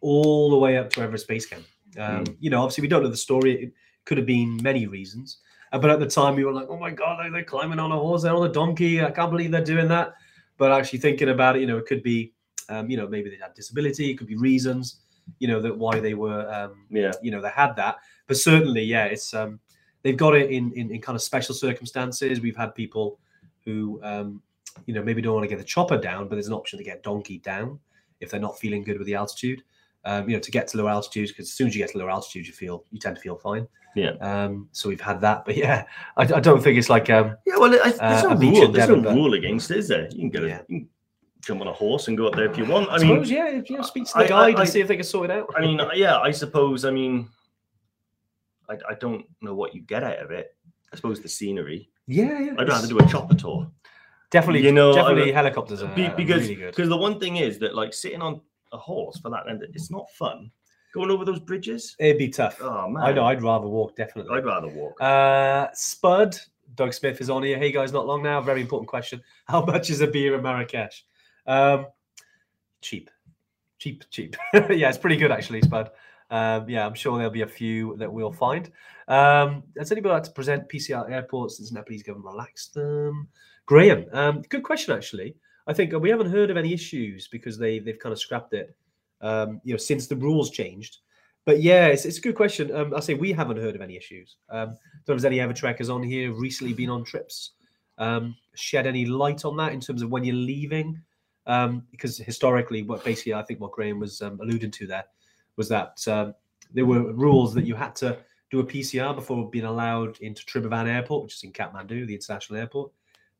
Speaker 3: all the way up to Everest Base Camp. Um, You know, obviously we don't know the story. Could have been many reasons. Uh, but at the time, we were like, "Oh my god, they're, they're climbing on a horse, they're on a donkey. I can't believe they're doing that." But actually thinking about it, you know, it could be, um, you know, maybe they had disability. It could be reasons, you know, that why they were, um,
Speaker 2: yeah.
Speaker 3: you know, they had that. But certainly, yeah, it's um, they've got it in, in in kind of special circumstances. We've had people who, um, you know, maybe don't want to get the chopper down, but there's an option to get donkey down if they're not feeling good with the altitude. Um, you know, to get to low altitudes, because as soon as you get to lower altitude, you feel you tend to feel fine.
Speaker 2: Yeah.
Speaker 3: Um, so we've had that, but yeah, I, I don't think it's like um,
Speaker 2: Yeah, well, I, there's
Speaker 3: Uh,
Speaker 2: no rule. There's no
Speaker 3: but-
Speaker 2: rule against, it, is there? You can get
Speaker 3: Yeah.
Speaker 2: jump on a horse and go up there if you want. I,
Speaker 3: I
Speaker 2: mean,
Speaker 3: suppose, yeah, if, you know, speak to the
Speaker 2: I-
Speaker 3: guide
Speaker 2: I-
Speaker 3: and see if they can sort it out.
Speaker 2: I mean, yeah, I suppose. I mean, I, I don't know what you get out of it. I suppose the scenery.
Speaker 3: yeah, yeah.
Speaker 2: I'd rather do a chopper tour.
Speaker 3: definitely,
Speaker 2: you know,
Speaker 3: definitely helicopters are,
Speaker 2: Be-
Speaker 3: are
Speaker 2: because
Speaker 3: really good.
Speaker 2: because the one thing is that like sitting on a horse for that length, it's not fun. Going over those bridges.
Speaker 3: It'd be tough.
Speaker 2: Oh man,
Speaker 3: I know. I'd rather walk. Definitely.
Speaker 2: I'd rather walk.
Speaker 3: Uh, Spud, Doug Smith is on here. Hey guys, not long now. Very important question. How much is a beer in Marrakesh? Um, cheap, cheap, cheap. yeah, it's pretty good actually, Spud. Um, yeah, I'm sure there'll be a few that we'll find. Um, has anybody like to present PCR airports since Nepalese government relaxed them? Graham, um, good question actually. I think we haven't heard of any issues because they they've kind of scrapped it. Um, you know, since the rules changed. But yeah, it's, it's a good question. Um, I say we haven't heard of any issues. Um, don't know if there's any other trekkers on here recently been on trips. Um, shed any light on that in terms of when you're leaving? Um, because historically, what basically I think what Graham was um, alluding to there was that um, there were rules that you had to do a PCR before being allowed into Tribhuvan Airport, which is in Kathmandu, the international airport.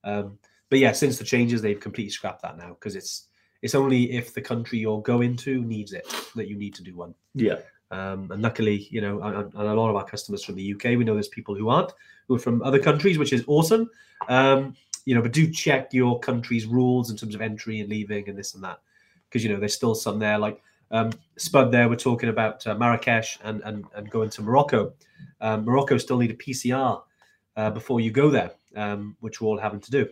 Speaker 3: Um, but yeah, since the changes, they've completely scrapped that now because it's it's only if the country you're going to needs it that you need to do one.
Speaker 2: Yeah,
Speaker 3: Um, and luckily, you know, and, and a lot of our customers from the UK, we know there's people who aren't, who are from other countries, which is awesome. Um, you know, but do check your country's rules in terms of entry and leaving and this and that, because you know there's still some there. Like um, Spud, there we're talking about uh, Marrakesh and and and going to Morocco. Um, Morocco still need a PCR uh, before you go there, um, which we're all having to do.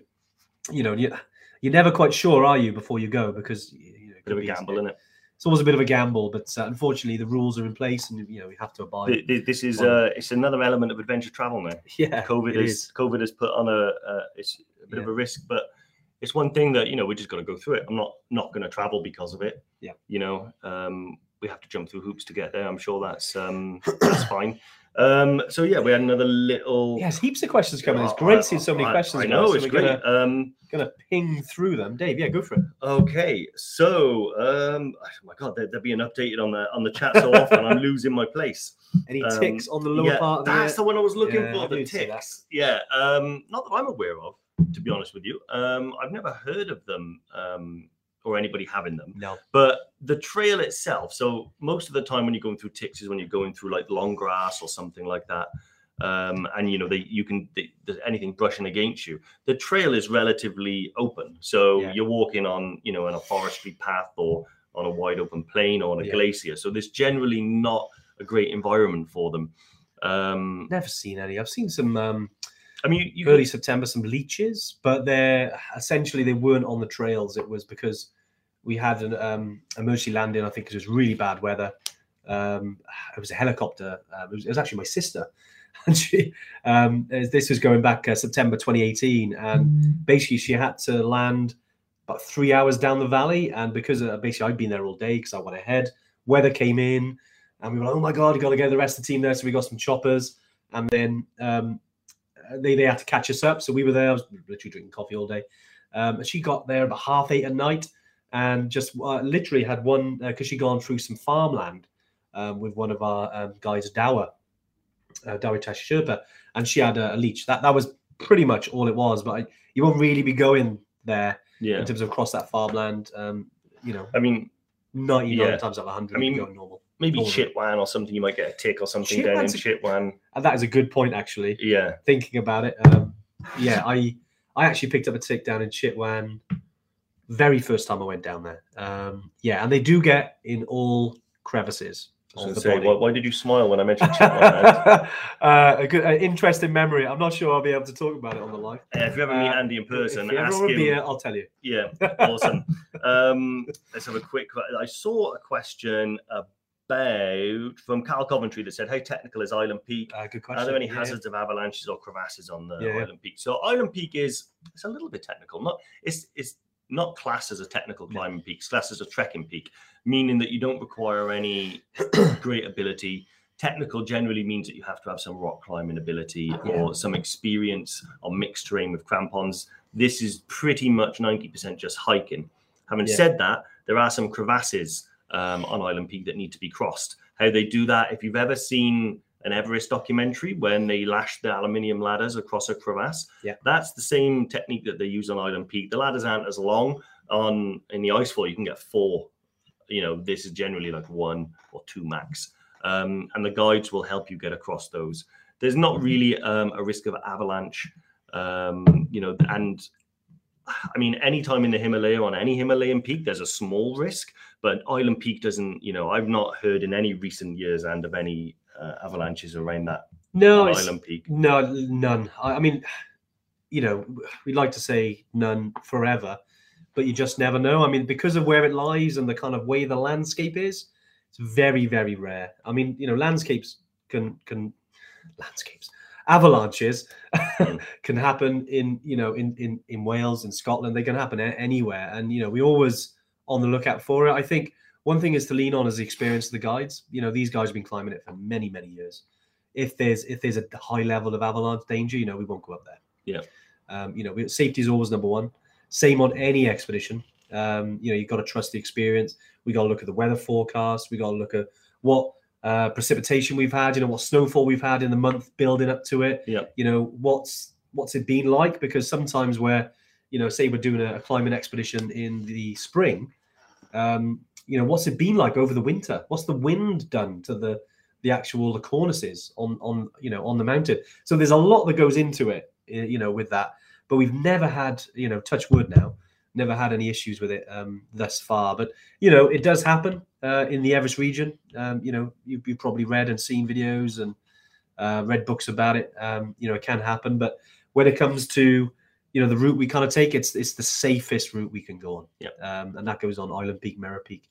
Speaker 3: You know, you, you're never quite sure, are you, before you go, because you know, it
Speaker 2: bit of a gamble, isn't it?
Speaker 3: it's always a bit of a gamble, but uh, unfortunately the rules are in place, and you know we have to abide.
Speaker 2: Th- th- This is uh, it's another element of adventure travel now.
Speaker 3: yeah,
Speaker 2: COVID has
Speaker 3: is.
Speaker 2: COVID has put on a uh, it's a bit of a risk, but it's one thing that you know we're just going to go through it. I'm not not going to travel because of it.
Speaker 3: Yeah.
Speaker 2: you know, um, we have to jump through hoops to get there. I'm sure that's um, that's fine. Um, so yeah, we had another little.
Speaker 3: Yes, heaps of questions coming. It's great seeing so many questions.
Speaker 2: I know
Speaker 3: guys,
Speaker 2: it's
Speaker 3: so
Speaker 2: great.
Speaker 3: Gonna,
Speaker 2: Um,
Speaker 3: gonna ping through them. Dave, yeah, go for it.
Speaker 2: Okay, so um, oh my God, they're, they're being updated on the on the chat so often. I'm losing my place.
Speaker 3: Any
Speaker 2: Um,
Speaker 3: ticks on the lower
Speaker 2: yeah,
Speaker 3: part of the
Speaker 2: that's the one I was looking
Speaker 3: Yeah,
Speaker 2: for. The
Speaker 3: knew you'd say that.
Speaker 2: ticks. Yeah, um, not that I'm aware of, to be honest with you. Um, I've never heard of them um, or anybody having them.
Speaker 3: No.
Speaker 2: But the trail itself, so most of the time when you're going through ticks is when you're going through like long grass or something like that. Um, and you know, they you can they, there's anything brushing against you. The trail is relatively open, so
Speaker 3: Yeah.
Speaker 2: you're walking on you know on a forestry path or on a wide open plain or on a
Speaker 3: Yeah.
Speaker 2: glacier. So there's generally not a great environment for them. Um,
Speaker 3: Never seen any. I've seen some um,
Speaker 2: I mean, you,
Speaker 3: early September, some leeches, but they're essentially they weren't on the trails. It was because we had an um, emergency landing. I think it was really bad weather. Um, it was a helicopter. Uh, it, was, it was actually my sister, and she. Um, this was going back uh, September 2018, and basically she had to land about three hours down the valley, and because uh, basically I'd been there all day because I went ahead. Weather came in, and we were like, "Oh my god, you got to get the rest of the team there." So we got some choppers, and then um, they they had to catch us up. So we were there. I was literally drinking coffee all day. Um, she got there about half eight at night, and just uh, literally had one because she'd gone through some farmland um, with one of our um, guys, Dawa, uh, Dawa Tash Sherpa, and she had a, a leech. That that was pretty much all it was. But I, you won't really be going there
Speaker 2: yeah.
Speaker 3: in terms of across that farmland. Um, you know,
Speaker 2: I mean,
Speaker 3: ninety nine
Speaker 2: Yeah.
Speaker 3: times out of hundred,
Speaker 2: I mean,
Speaker 3: normal.
Speaker 2: Maybe
Speaker 3: Normal.
Speaker 2: Chitwan or something. You might get a tick or something down in Chitwan.
Speaker 3: And that is a good point, actually.
Speaker 2: Yeah.
Speaker 3: thinking about it. Um, yeah, I I actually picked up a tick down in Chitwan very first time I went down there. Um, yeah, and they do get in all crevices
Speaker 2: I was
Speaker 3: of
Speaker 2: gonna
Speaker 3: the
Speaker 2: say, why, why did you smile when I mentioned Chitwan?
Speaker 3: uh, a good, an interesting memory. I'm not sure I'll be able to talk about it on the live.
Speaker 2: Uh, if you ever meet
Speaker 3: Uh,
Speaker 2: Andy in person,
Speaker 3: if you
Speaker 2: ask him.
Speaker 3: I'll tell you.
Speaker 2: Yeah, awesome. um, let's have a quick. I saw a question about from Carl Coventry that said, "How technical is Island Peak?
Speaker 3: Uh, good question.
Speaker 2: Are there any
Speaker 3: Yeah, yeah.
Speaker 2: hazards of avalanches or crevasses on the
Speaker 3: Yeah, yeah.
Speaker 2: Island Peak?" So Island Peak is it's a little bit technical. Not it's it's not classed as a technical climbing peak. It's classed as a trekking peak, meaning that you don't require any great ability. Technical generally means that you have to have some rock climbing ability or some experience on mixed terrain with crampons. This is pretty much 90% just hiking. Having
Speaker 3: Yeah.
Speaker 2: said that, there are some crevasses um, on Island Peak that need to be crossed. How they do that, if you've ever seen an Everest documentary when they lash the aluminium ladders across a crevasse,
Speaker 3: Yeah.
Speaker 2: that's the same technique that they use on Island Peak. The ladders aren't as long on in the icefall you can get four. You know, this is generally like one or two max, um, and the guides will help you get across those. There's not really um, a risk of avalanche, um, you know, and I mean, anytime in the Himalaya on any Himalayan peak, there's a small risk, but Island Peak doesn't. You know, I've not heard in any recent years and of any uh, avalanches around that
Speaker 3: No,
Speaker 2: Island Peak.
Speaker 3: no, none. I, I mean, you know, we'd like to say none forever, but you just never know. I mean, because of where it lies and the kind of way the landscape is, it's very, very rare. I mean, you know, landscapes can can landscapes avalanches can happen in you know in in in Wales in Scotland. They can happen anywhere. And you know we always on the lookout for it. I think one thing is to lean on is the experience of the guides. You know these guys have been climbing it for many many years. If there's if there's a high level of avalanche danger you know we won't go up there.
Speaker 2: Yeah.
Speaker 3: um you know we, safety is always number one. Same on any expedition. Um you know you've got to trust the experience. We got to look at the weather forecast. We got to look at what uh, precipitation we've had, you know, what snowfall we've had in the month building up to it.
Speaker 2: Yeah.
Speaker 3: You know, what's what's it been like? Because sometimes where, you know, say we're doing a, a climbing expedition in the spring, um, you know, what's it been like over the winter? What's the wind done to the the actual the cornices on on you know on the mountain? So there's a lot that goes into it, eh, you know, with that. But we've never had, you know, touch wood now, never had any issues with it um, thus far. But you know, it does happen uh, in the Everest region. Um, you know, you've, you've probably read and seen videos and uh, read books about it. Um, you know, it can happen, but when it comes to you know the route we kind of take, it's it's the safest route we can go on.
Speaker 2: Yeah.
Speaker 3: Um, and that goes on Island Peak, Mera Peak.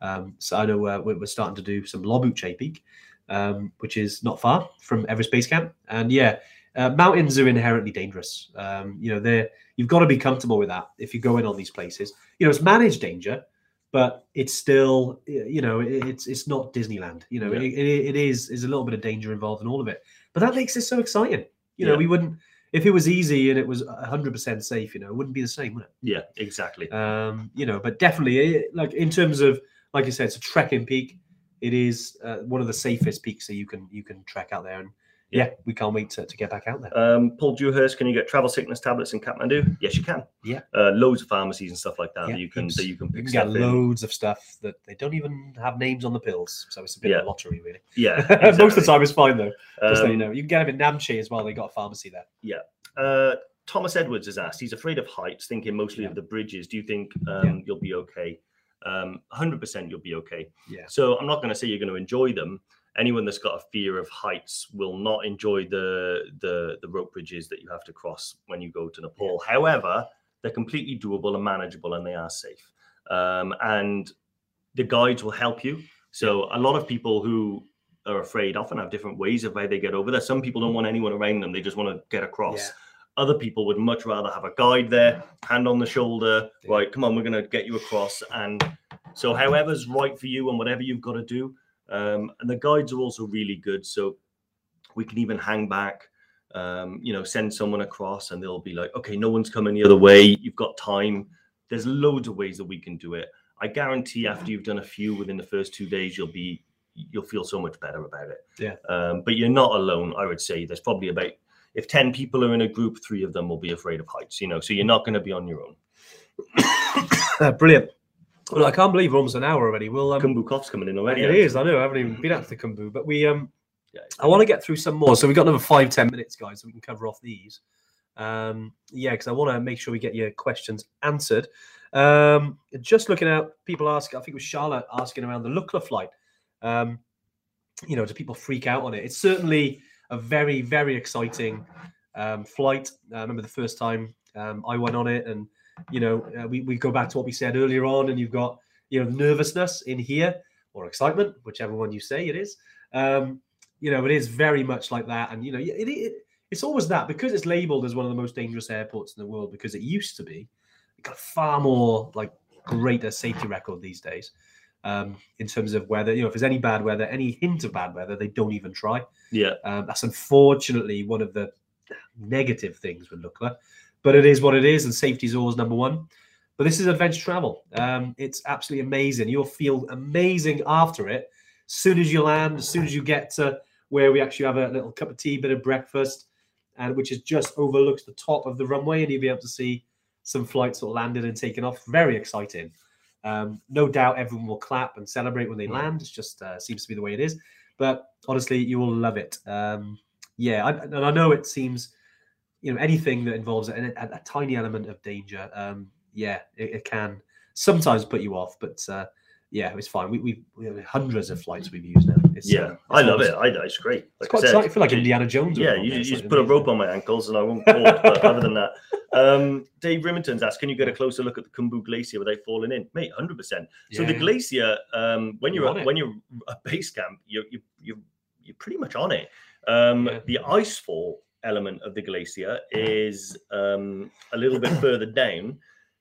Speaker 3: Um, so I know uh, we're, we're starting to do some Lobuche Peak, um, which is not far from Everest Base Camp. And yeah, uh, mountains are inherently dangerous. Um, you know, they're you've got to be comfortable with that if you go in on these places. You know, it's managed danger, but it's still you know it's it's not Disneyland. You know,
Speaker 2: Yeah.
Speaker 3: it, it, it is is a little bit of danger involved in all of it, but that makes it so exciting. You know,
Speaker 2: Yeah.
Speaker 3: we wouldn't if it was easy and it was hundred percent safe. You know, it wouldn't be the same, would it?
Speaker 2: Yeah, exactly.
Speaker 3: um, you know, but definitely, like in terms of, like I said, it's a trekking peak. It is uh, one of the safest peaks that you can you can trek out there, and yeah, we can't wait to, to get back out there.
Speaker 2: Um, Paul Dewhurst, can you get travel sickness tablets in Kathmandu? Yes, you can.
Speaker 3: Yeah.
Speaker 2: Uh, loads of pharmacies and stuff like that
Speaker 3: Yeah,
Speaker 2: that you can that you can
Speaker 3: You can get
Speaker 2: stuff in.
Speaker 3: loads of stuff that they don't even have names on the pills, so it's a bit of a lottery, really.
Speaker 2: Yeah,
Speaker 3: Most of the time, it's fine though. Just so you
Speaker 2: Um,
Speaker 3: know, you can get them in Namche as well. They got a pharmacy there. Yeah.
Speaker 2: Uh, Thomas Edwards has asked. He's afraid of heights, thinking mostly
Speaker 3: Yeah.
Speaker 2: of the bridges. Do you think um, you'll be okay? Um, 100% you'll be okay.
Speaker 3: Yeah.
Speaker 2: So I'm not going to say you're going to enjoy them. Anyone that's got a fear of heights will not enjoy the the the rope bridges that you have to cross when you go to Nepal. However, they're completely doable and manageable, and they are safe. Um, and the guides will help you. So a lot of people who are afraid often have different ways of how they get over there. Some people don't want anyone around them; they just want to get across.
Speaker 3: Yeah.
Speaker 2: Other people would much rather have a guide there, hand on the shoulder,
Speaker 3: Yeah.
Speaker 2: right? Come on, we're going to get you across. And so, however's right for you and whatever you've got to do. Um, and the guides are also really good. So we can even hang back, um, you know, send someone across and they'll be like, okay, no one's coming the other way. You've got time. There's loads of ways that we can do it. I guarantee after you've done a few within the first two days, you'll be, you'll feel so much better about it.
Speaker 3: Yeah.
Speaker 2: Um, but you're not alone. I would say there's probably about, if 10 people are in a group, three of them will be afraid of heights, you know, so you're not going to be on your own.
Speaker 3: Uh, brilliant. Well, I can't believe we're almost an hour already. We'll um,
Speaker 2: Khumbu cough's coming in already.
Speaker 3: It is. I know. I haven't even been out to the Khumbu, but we um,
Speaker 2: Yeah,
Speaker 3: I want to get through some more. So we've got another five ten minutes, guys, so we can cover off these. Um, yeah, because I want to make sure we get your questions answered. Um, just looking out, people ask. I think it was Charlotte asking around the Lukla flight. Um, you know, do people freak out on it? It's certainly a very, very exciting um, flight. I remember the first time um, I went on it, and you know, uh, we, we go back to what we said earlier on, and you've got you know nervousness in here or excitement, whichever one you say it is. Um, you know, it is very much like that, and you know, it, it it's always that because it's labeled as one of the most dangerous airports in the world because it used to be. It got far more like greater safety record these days um, in terms of weather. You know, if there's any bad weather, any hint of bad weather, they don't even try.
Speaker 2: Yeah.
Speaker 3: Um, that's unfortunately one of the negative things with Lukla, but it is what it is, and safety is always number one. But this is adventure travel. Um, it's absolutely amazing. You'll feel amazing after it. As soon as you land, as soon as you get to where we actually have a little cup of tea, bit of breakfast, and which is just overlooks the top of the runway, and you'll be able to see some flights sort of landed and taken off. Very exciting. Um, no doubt everyone will clap and celebrate when they land. It just uh, seems to be the way it is. But honestly, you will love it. Um, yeah, I, and I know it seems, you know, anything that involves a, a, a tiny element of danger, um, yeah, it, it can sometimes put you off. But uh, yeah, it's fine. We, we, we have hundreds of flights we've used now. It's,
Speaker 2: Yeah,
Speaker 3: uh,
Speaker 2: I
Speaker 3: it's
Speaker 2: love it. I, it's great.
Speaker 3: It's
Speaker 2: Like
Speaker 3: quite
Speaker 2: I said,
Speaker 3: exciting. I feel like Indiana Jones.
Speaker 2: Yeah, you, you just put a rope on my ankles and I won't fall. but other than that, um, Dave Rimington's asked, can you get a closer look at the Khumbu Glacier without falling in? Mate, hundred percent. So the glacier, um, when
Speaker 3: You're
Speaker 2: you're at, when you're at base camp, you're you you you're pretty much on it. Um,
Speaker 3: Yeah.
Speaker 2: The icefall element of the glacier is um, a little bit further down.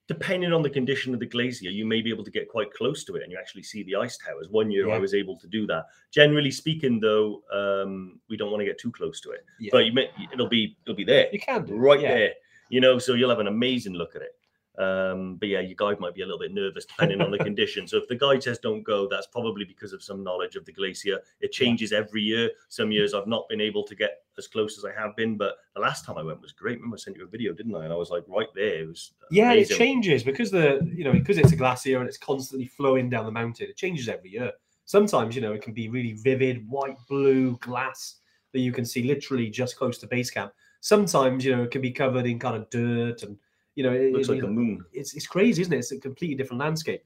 Speaker 2: Depending on the condition of the glacier, you may be able to get quite close to it and you actually see the ice towers. One year I was able to do that. Generally speaking, though, um, we don't want to get too close to it.
Speaker 3: Yeah.
Speaker 2: But you may, it'll be it'll be there
Speaker 3: You can do
Speaker 2: right
Speaker 3: yeah.
Speaker 2: there. You know, so you'll have an amazing look at it. Um, but yeah, your guide might be a little bit nervous depending on the condition. So if the guide says don't go, that's probably because of some knowledge of the glacier. It changes every year. Some years I've not been able to get as close as I have been, but the last time I went was great. Remember, I sent you a video, didn't I? And I was like right there. It was
Speaker 3: Yeah,
Speaker 2: amazing.
Speaker 3: it changes because the you know because it's a glacier and it's constantly flowing down the mountain. It changes every year. Sometimes you know it can be really vivid, white, blue glass that you can see literally just close to base camp. Sometimes you know it can be covered in kind of dirt and you know it,
Speaker 2: looks
Speaker 3: it-
Speaker 2: like a moon.
Speaker 3: it's it's crazy, isn't it? It's a completely different landscape.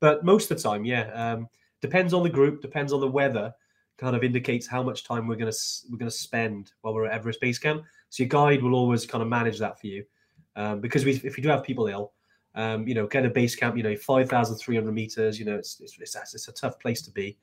Speaker 3: But most of the time, yeah, um, depends on the group, depends on the weather. Kind of indicates how much time we're gonna we're gonna spend while we're at Everest Base Camp. So your guide will always kind of manage that for you, um, because we, if we do have people ill, um, you know, get a base camp, you know, five thousand three hundred meters. You know, it's it's, it's it's a tough place to be.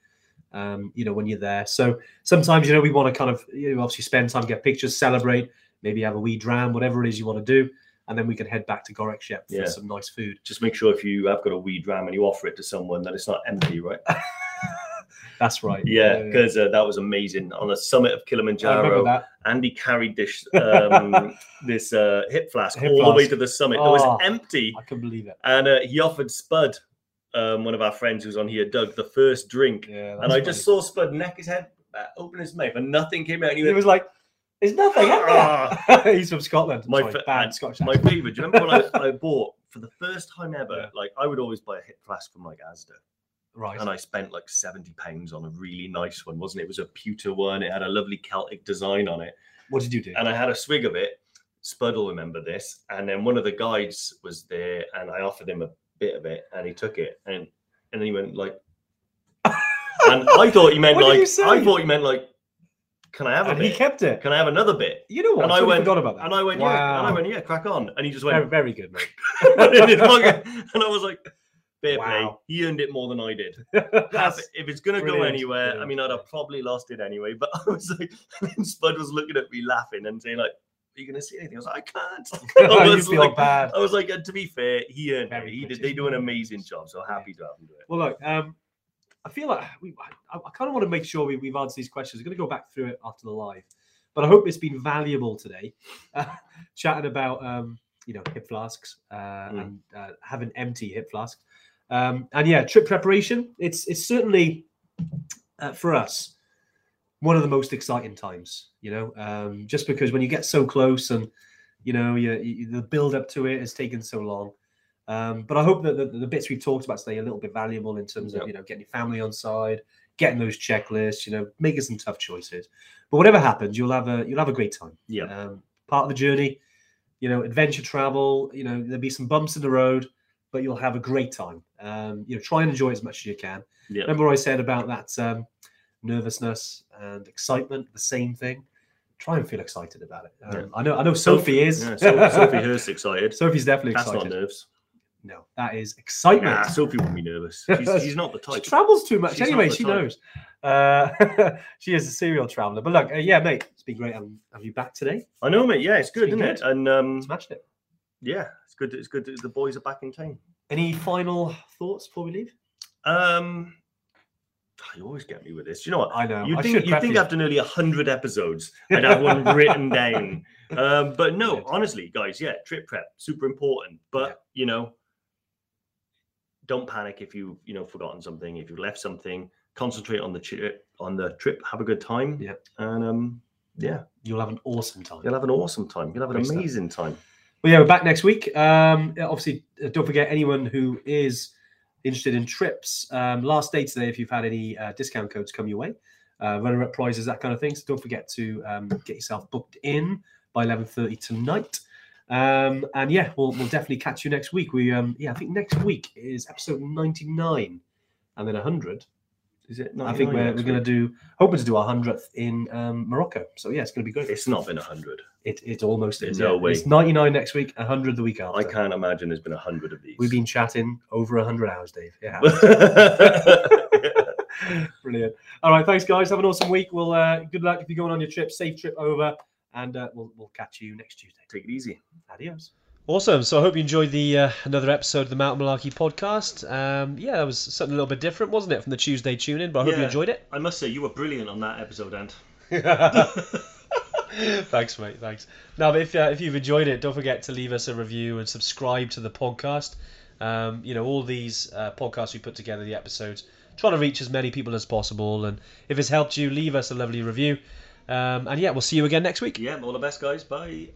Speaker 3: Um, you know, when you're there. So sometimes, you know, we want to kind of, you know, obviously spend time, get pictures, celebrate, maybe have a wee dram, whatever it is you want to do, and then we can head back to Gorakshep for
Speaker 2: Yeah.
Speaker 3: some nice food.
Speaker 2: Just make sure if you have got a weed ram and you offer it to someone that it's not empty, right?
Speaker 3: That's right.
Speaker 2: Yeah, because uh, that was amazing on the summit of Kilimanjaro. Andy carried this um, this uh, hip flask
Speaker 3: Hip
Speaker 2: all the way to the summit. It
Speaker 3: Oh.
Speaker 2: was empty,
Speaker 3: I can believe it.
Speaker 2: and uh, he offered Spud, um, one of our friends who's on here, Doug, the first drink.
Speaker 3: Yeah.
Speaker 2: and I just saw Spud neck his head, uh, open his mouth, and nothing came out. And he
Speaker 3: It was like, there's nothing.
Speaker 2: "Ah."
Speaker 3: there?" He's from Scotland.
Speaker 2: My
Speaker 3: Sorry, bad Scottish.
Speaker 2: My
Speaker 3: accent.
Speaker 2: favorite. Do you remember when I, I bought for the first time ever?
Speaker 3: Yeah.
Speaker 2: Like I would always buy a hip flask from like Asda.
Speaker 3: Right.
Speaker 2: and I spent like 70 pounds on a really nice one, wasn't it? It was a pewter one. It had a lovely Celtic design on it.
Speaker 3: What did you do?
Speaker 2: And I had a swig of it. Spud will remember this. And then one of the guides was there and I offered him a bit of it and he took it and and then he went like and I thought he meant
Speaker 3: What
Speaker 2: like? I thought he meant like can I have a
Speaker 3: and he kept it.
Speaker 2: Can I have another bit?
Speaker 3: You know what?
Speaker 2: And
Speaker 3: I
Speaker 2: I went-
Speaker 3: forgot about that.
Speaker 2: And I went, yeah. And I went, yeah, crack on. And he just went
Speaker 3: very good, mate.
Speaker 2: in his pocket. And I was like, fair play.
Speaker 3: Wow.
Speaker 2: He earned it more than I did. If it's gonna go
Speaker 3: brilliant,
Speaker 2: anywhere, I mean, I'd have probably lost it anyway. But I was like, and Spud was looking at me laughing and saying like, "Are you gonna see anything?" I was like, "I can't." I
Speaker 3: you
Speaker 2: was
Speaker 3: feel
Speaker 2: like,
Speaker 3: bad.
Speaker 2: I was like, to be fair, he earned it. He did. They do an amazing job. So happy to have him do it.
Speaker 3: Well, look, um, I feel like we, I, I kind of want to make sure we, we've answered these questions. We're going to go back through it after the live, but I hope it's been valuable today, uh, chatting about um, you know hip flasks uh,
Speaker 2: Mm.
Speaker 3: and uh, having empty hip flasks, um, and yeah, trip preparation. It's it's certainly uh, for us one of the most exciting times. You know, um, just because when you get so close and you know you, you, the build up to it has taken so long. Um, but I hope that the, the bits we've talked about today are a little bit valuable in terms
Speaker 2: Yeah.
Speaker 3: of you know getting your family on side, getting those checklists, you know, making some tough choices. But whatever happens, you'll have a you'll have a great time.
Speaker 2: Yeah.
Speaker 3: Um, part of the journey, you know, adventure travel. You know, there'll be some bumps in the road, but you'll have a great time. Um, you know, try and enjoy it as much as you can.
Speaker 2: Yeah.
Speaker 3: Remember what I said about that um, nervousness and excitement? The same thing. Try and feel excited about it. Um,
Speaker 2: Yeah.
Speaker 3: I know. I know. Sophie is.
Speaker 2: Yeah, so, Sophie Hurst excited.
Speaker 3: Sophie's definitely
Speaker 2: That's
Speaker 3: excited.
Speaker 2: not nerves.
Speaker 3: No, that is excitement.
Speaker 2: Nah, Sophie won't be nervous. She's, she's not the type.
Speaker 3: She travels too much.
Speaker 2: She's
Speaker 3: anyway, she
Speaker 2: type.
Speaker 3: knows. Uh, she is a serial traveler. But look, uh, yeah, mate, it's been great having have you back today.
Speaker 2: I know, mate. Yeah, it's good,
Speaker 3: been
Speaker 2: isn't it? And um,
Speaker 3: Smashed it.
Speaker 2: yeah, it's good. It's good. The boys are back in town.
Speaker 3: Any final thoughts before we leave?
Speaker 2: Um, you always get me with this. Do you know what?
Speaker 3: I know.
Speaker 2: You think you think
Speaker 3: you.
Speaker 2: after nearly hundred episodes, I'd have one written down. Um, but no, honestly, guys, yeah, trip prep super important. But
Speaker 3: Yeah.
Speaker 2: you know, don't panic if you you know forgotten something, if you've left something. Concentrate on the trip. On the trip, have a good time.
Speaker 3: Yeah.
Speaker 2: and um, yeah,
Speaker 3: You'll have an awesome time.
Speaker 2: you'll have an awesome time. You'll have an
Speaker 3: Great stuff.
Speaker 2: amazing time.
Speaker 3: Well, yeah, we're back next week. Um, obviously, uh, don't forget anyone who is interested in trips. Um, last day today, if you've had any uh, discount codes come your way, uh, runner-up prizes, that kind of thing. So don't forget to um, get yourself booked in by eleven thirty tonight. Um, and yeah, we'll we'll definitely catch you next week. We um, yeah, I think next week is episode ninety nine, and then hundred.
Speaker 5: Is it?
Speaker 3: I think we're, we're going to do hoping to do our hundredth in um, Morocco. So yeah, it's going to be great.
Speaker 5: It's not been hundred.
Speaker 3: It, it almost is.
Speaker 5: No
Speaker 3: yeah.
Speaker 5: way.
Speaker 3: It's 99 next week, 100 the week after.
Speaker 5: I can't imagine there's been a hundred of these.
Speaker 3: We've been chatting over 100 hours, Dave. Yeah. Brilliant. All right. Thanks, guys. Have an awesome week. We'll uh, good luck if you're going on your trip. Safe trip over. And uh, we'll, we'll catch you next Tuesday.
Speaker 5: Take it easy.
Speaker 3: Adios.
Speaker 6: Awesome. So I hope you enjoyed the uh, another episode of the Mountain Malarkey podcast. Um, yeah, that was something a little bit different, wasn't it, from the Tuesday tune in? But I hope you enjoyed it.
Speaker 2: I must say, you were brilliant on that episode, Ant.
Speaker 6: thanks, mate. Thanks. Now, if uh, if you've enjoyed it, don't forget to leave us a review and subscribe to the podcast. Um, you know, all these uh, podcasts we put together, the episodes, trying to reach as many people as possible. And if it's helped you, leave us a lovely review. Um, and yeah, we'll see you again next week.
Speaker 2: Yeah, all the best, guys. Bye.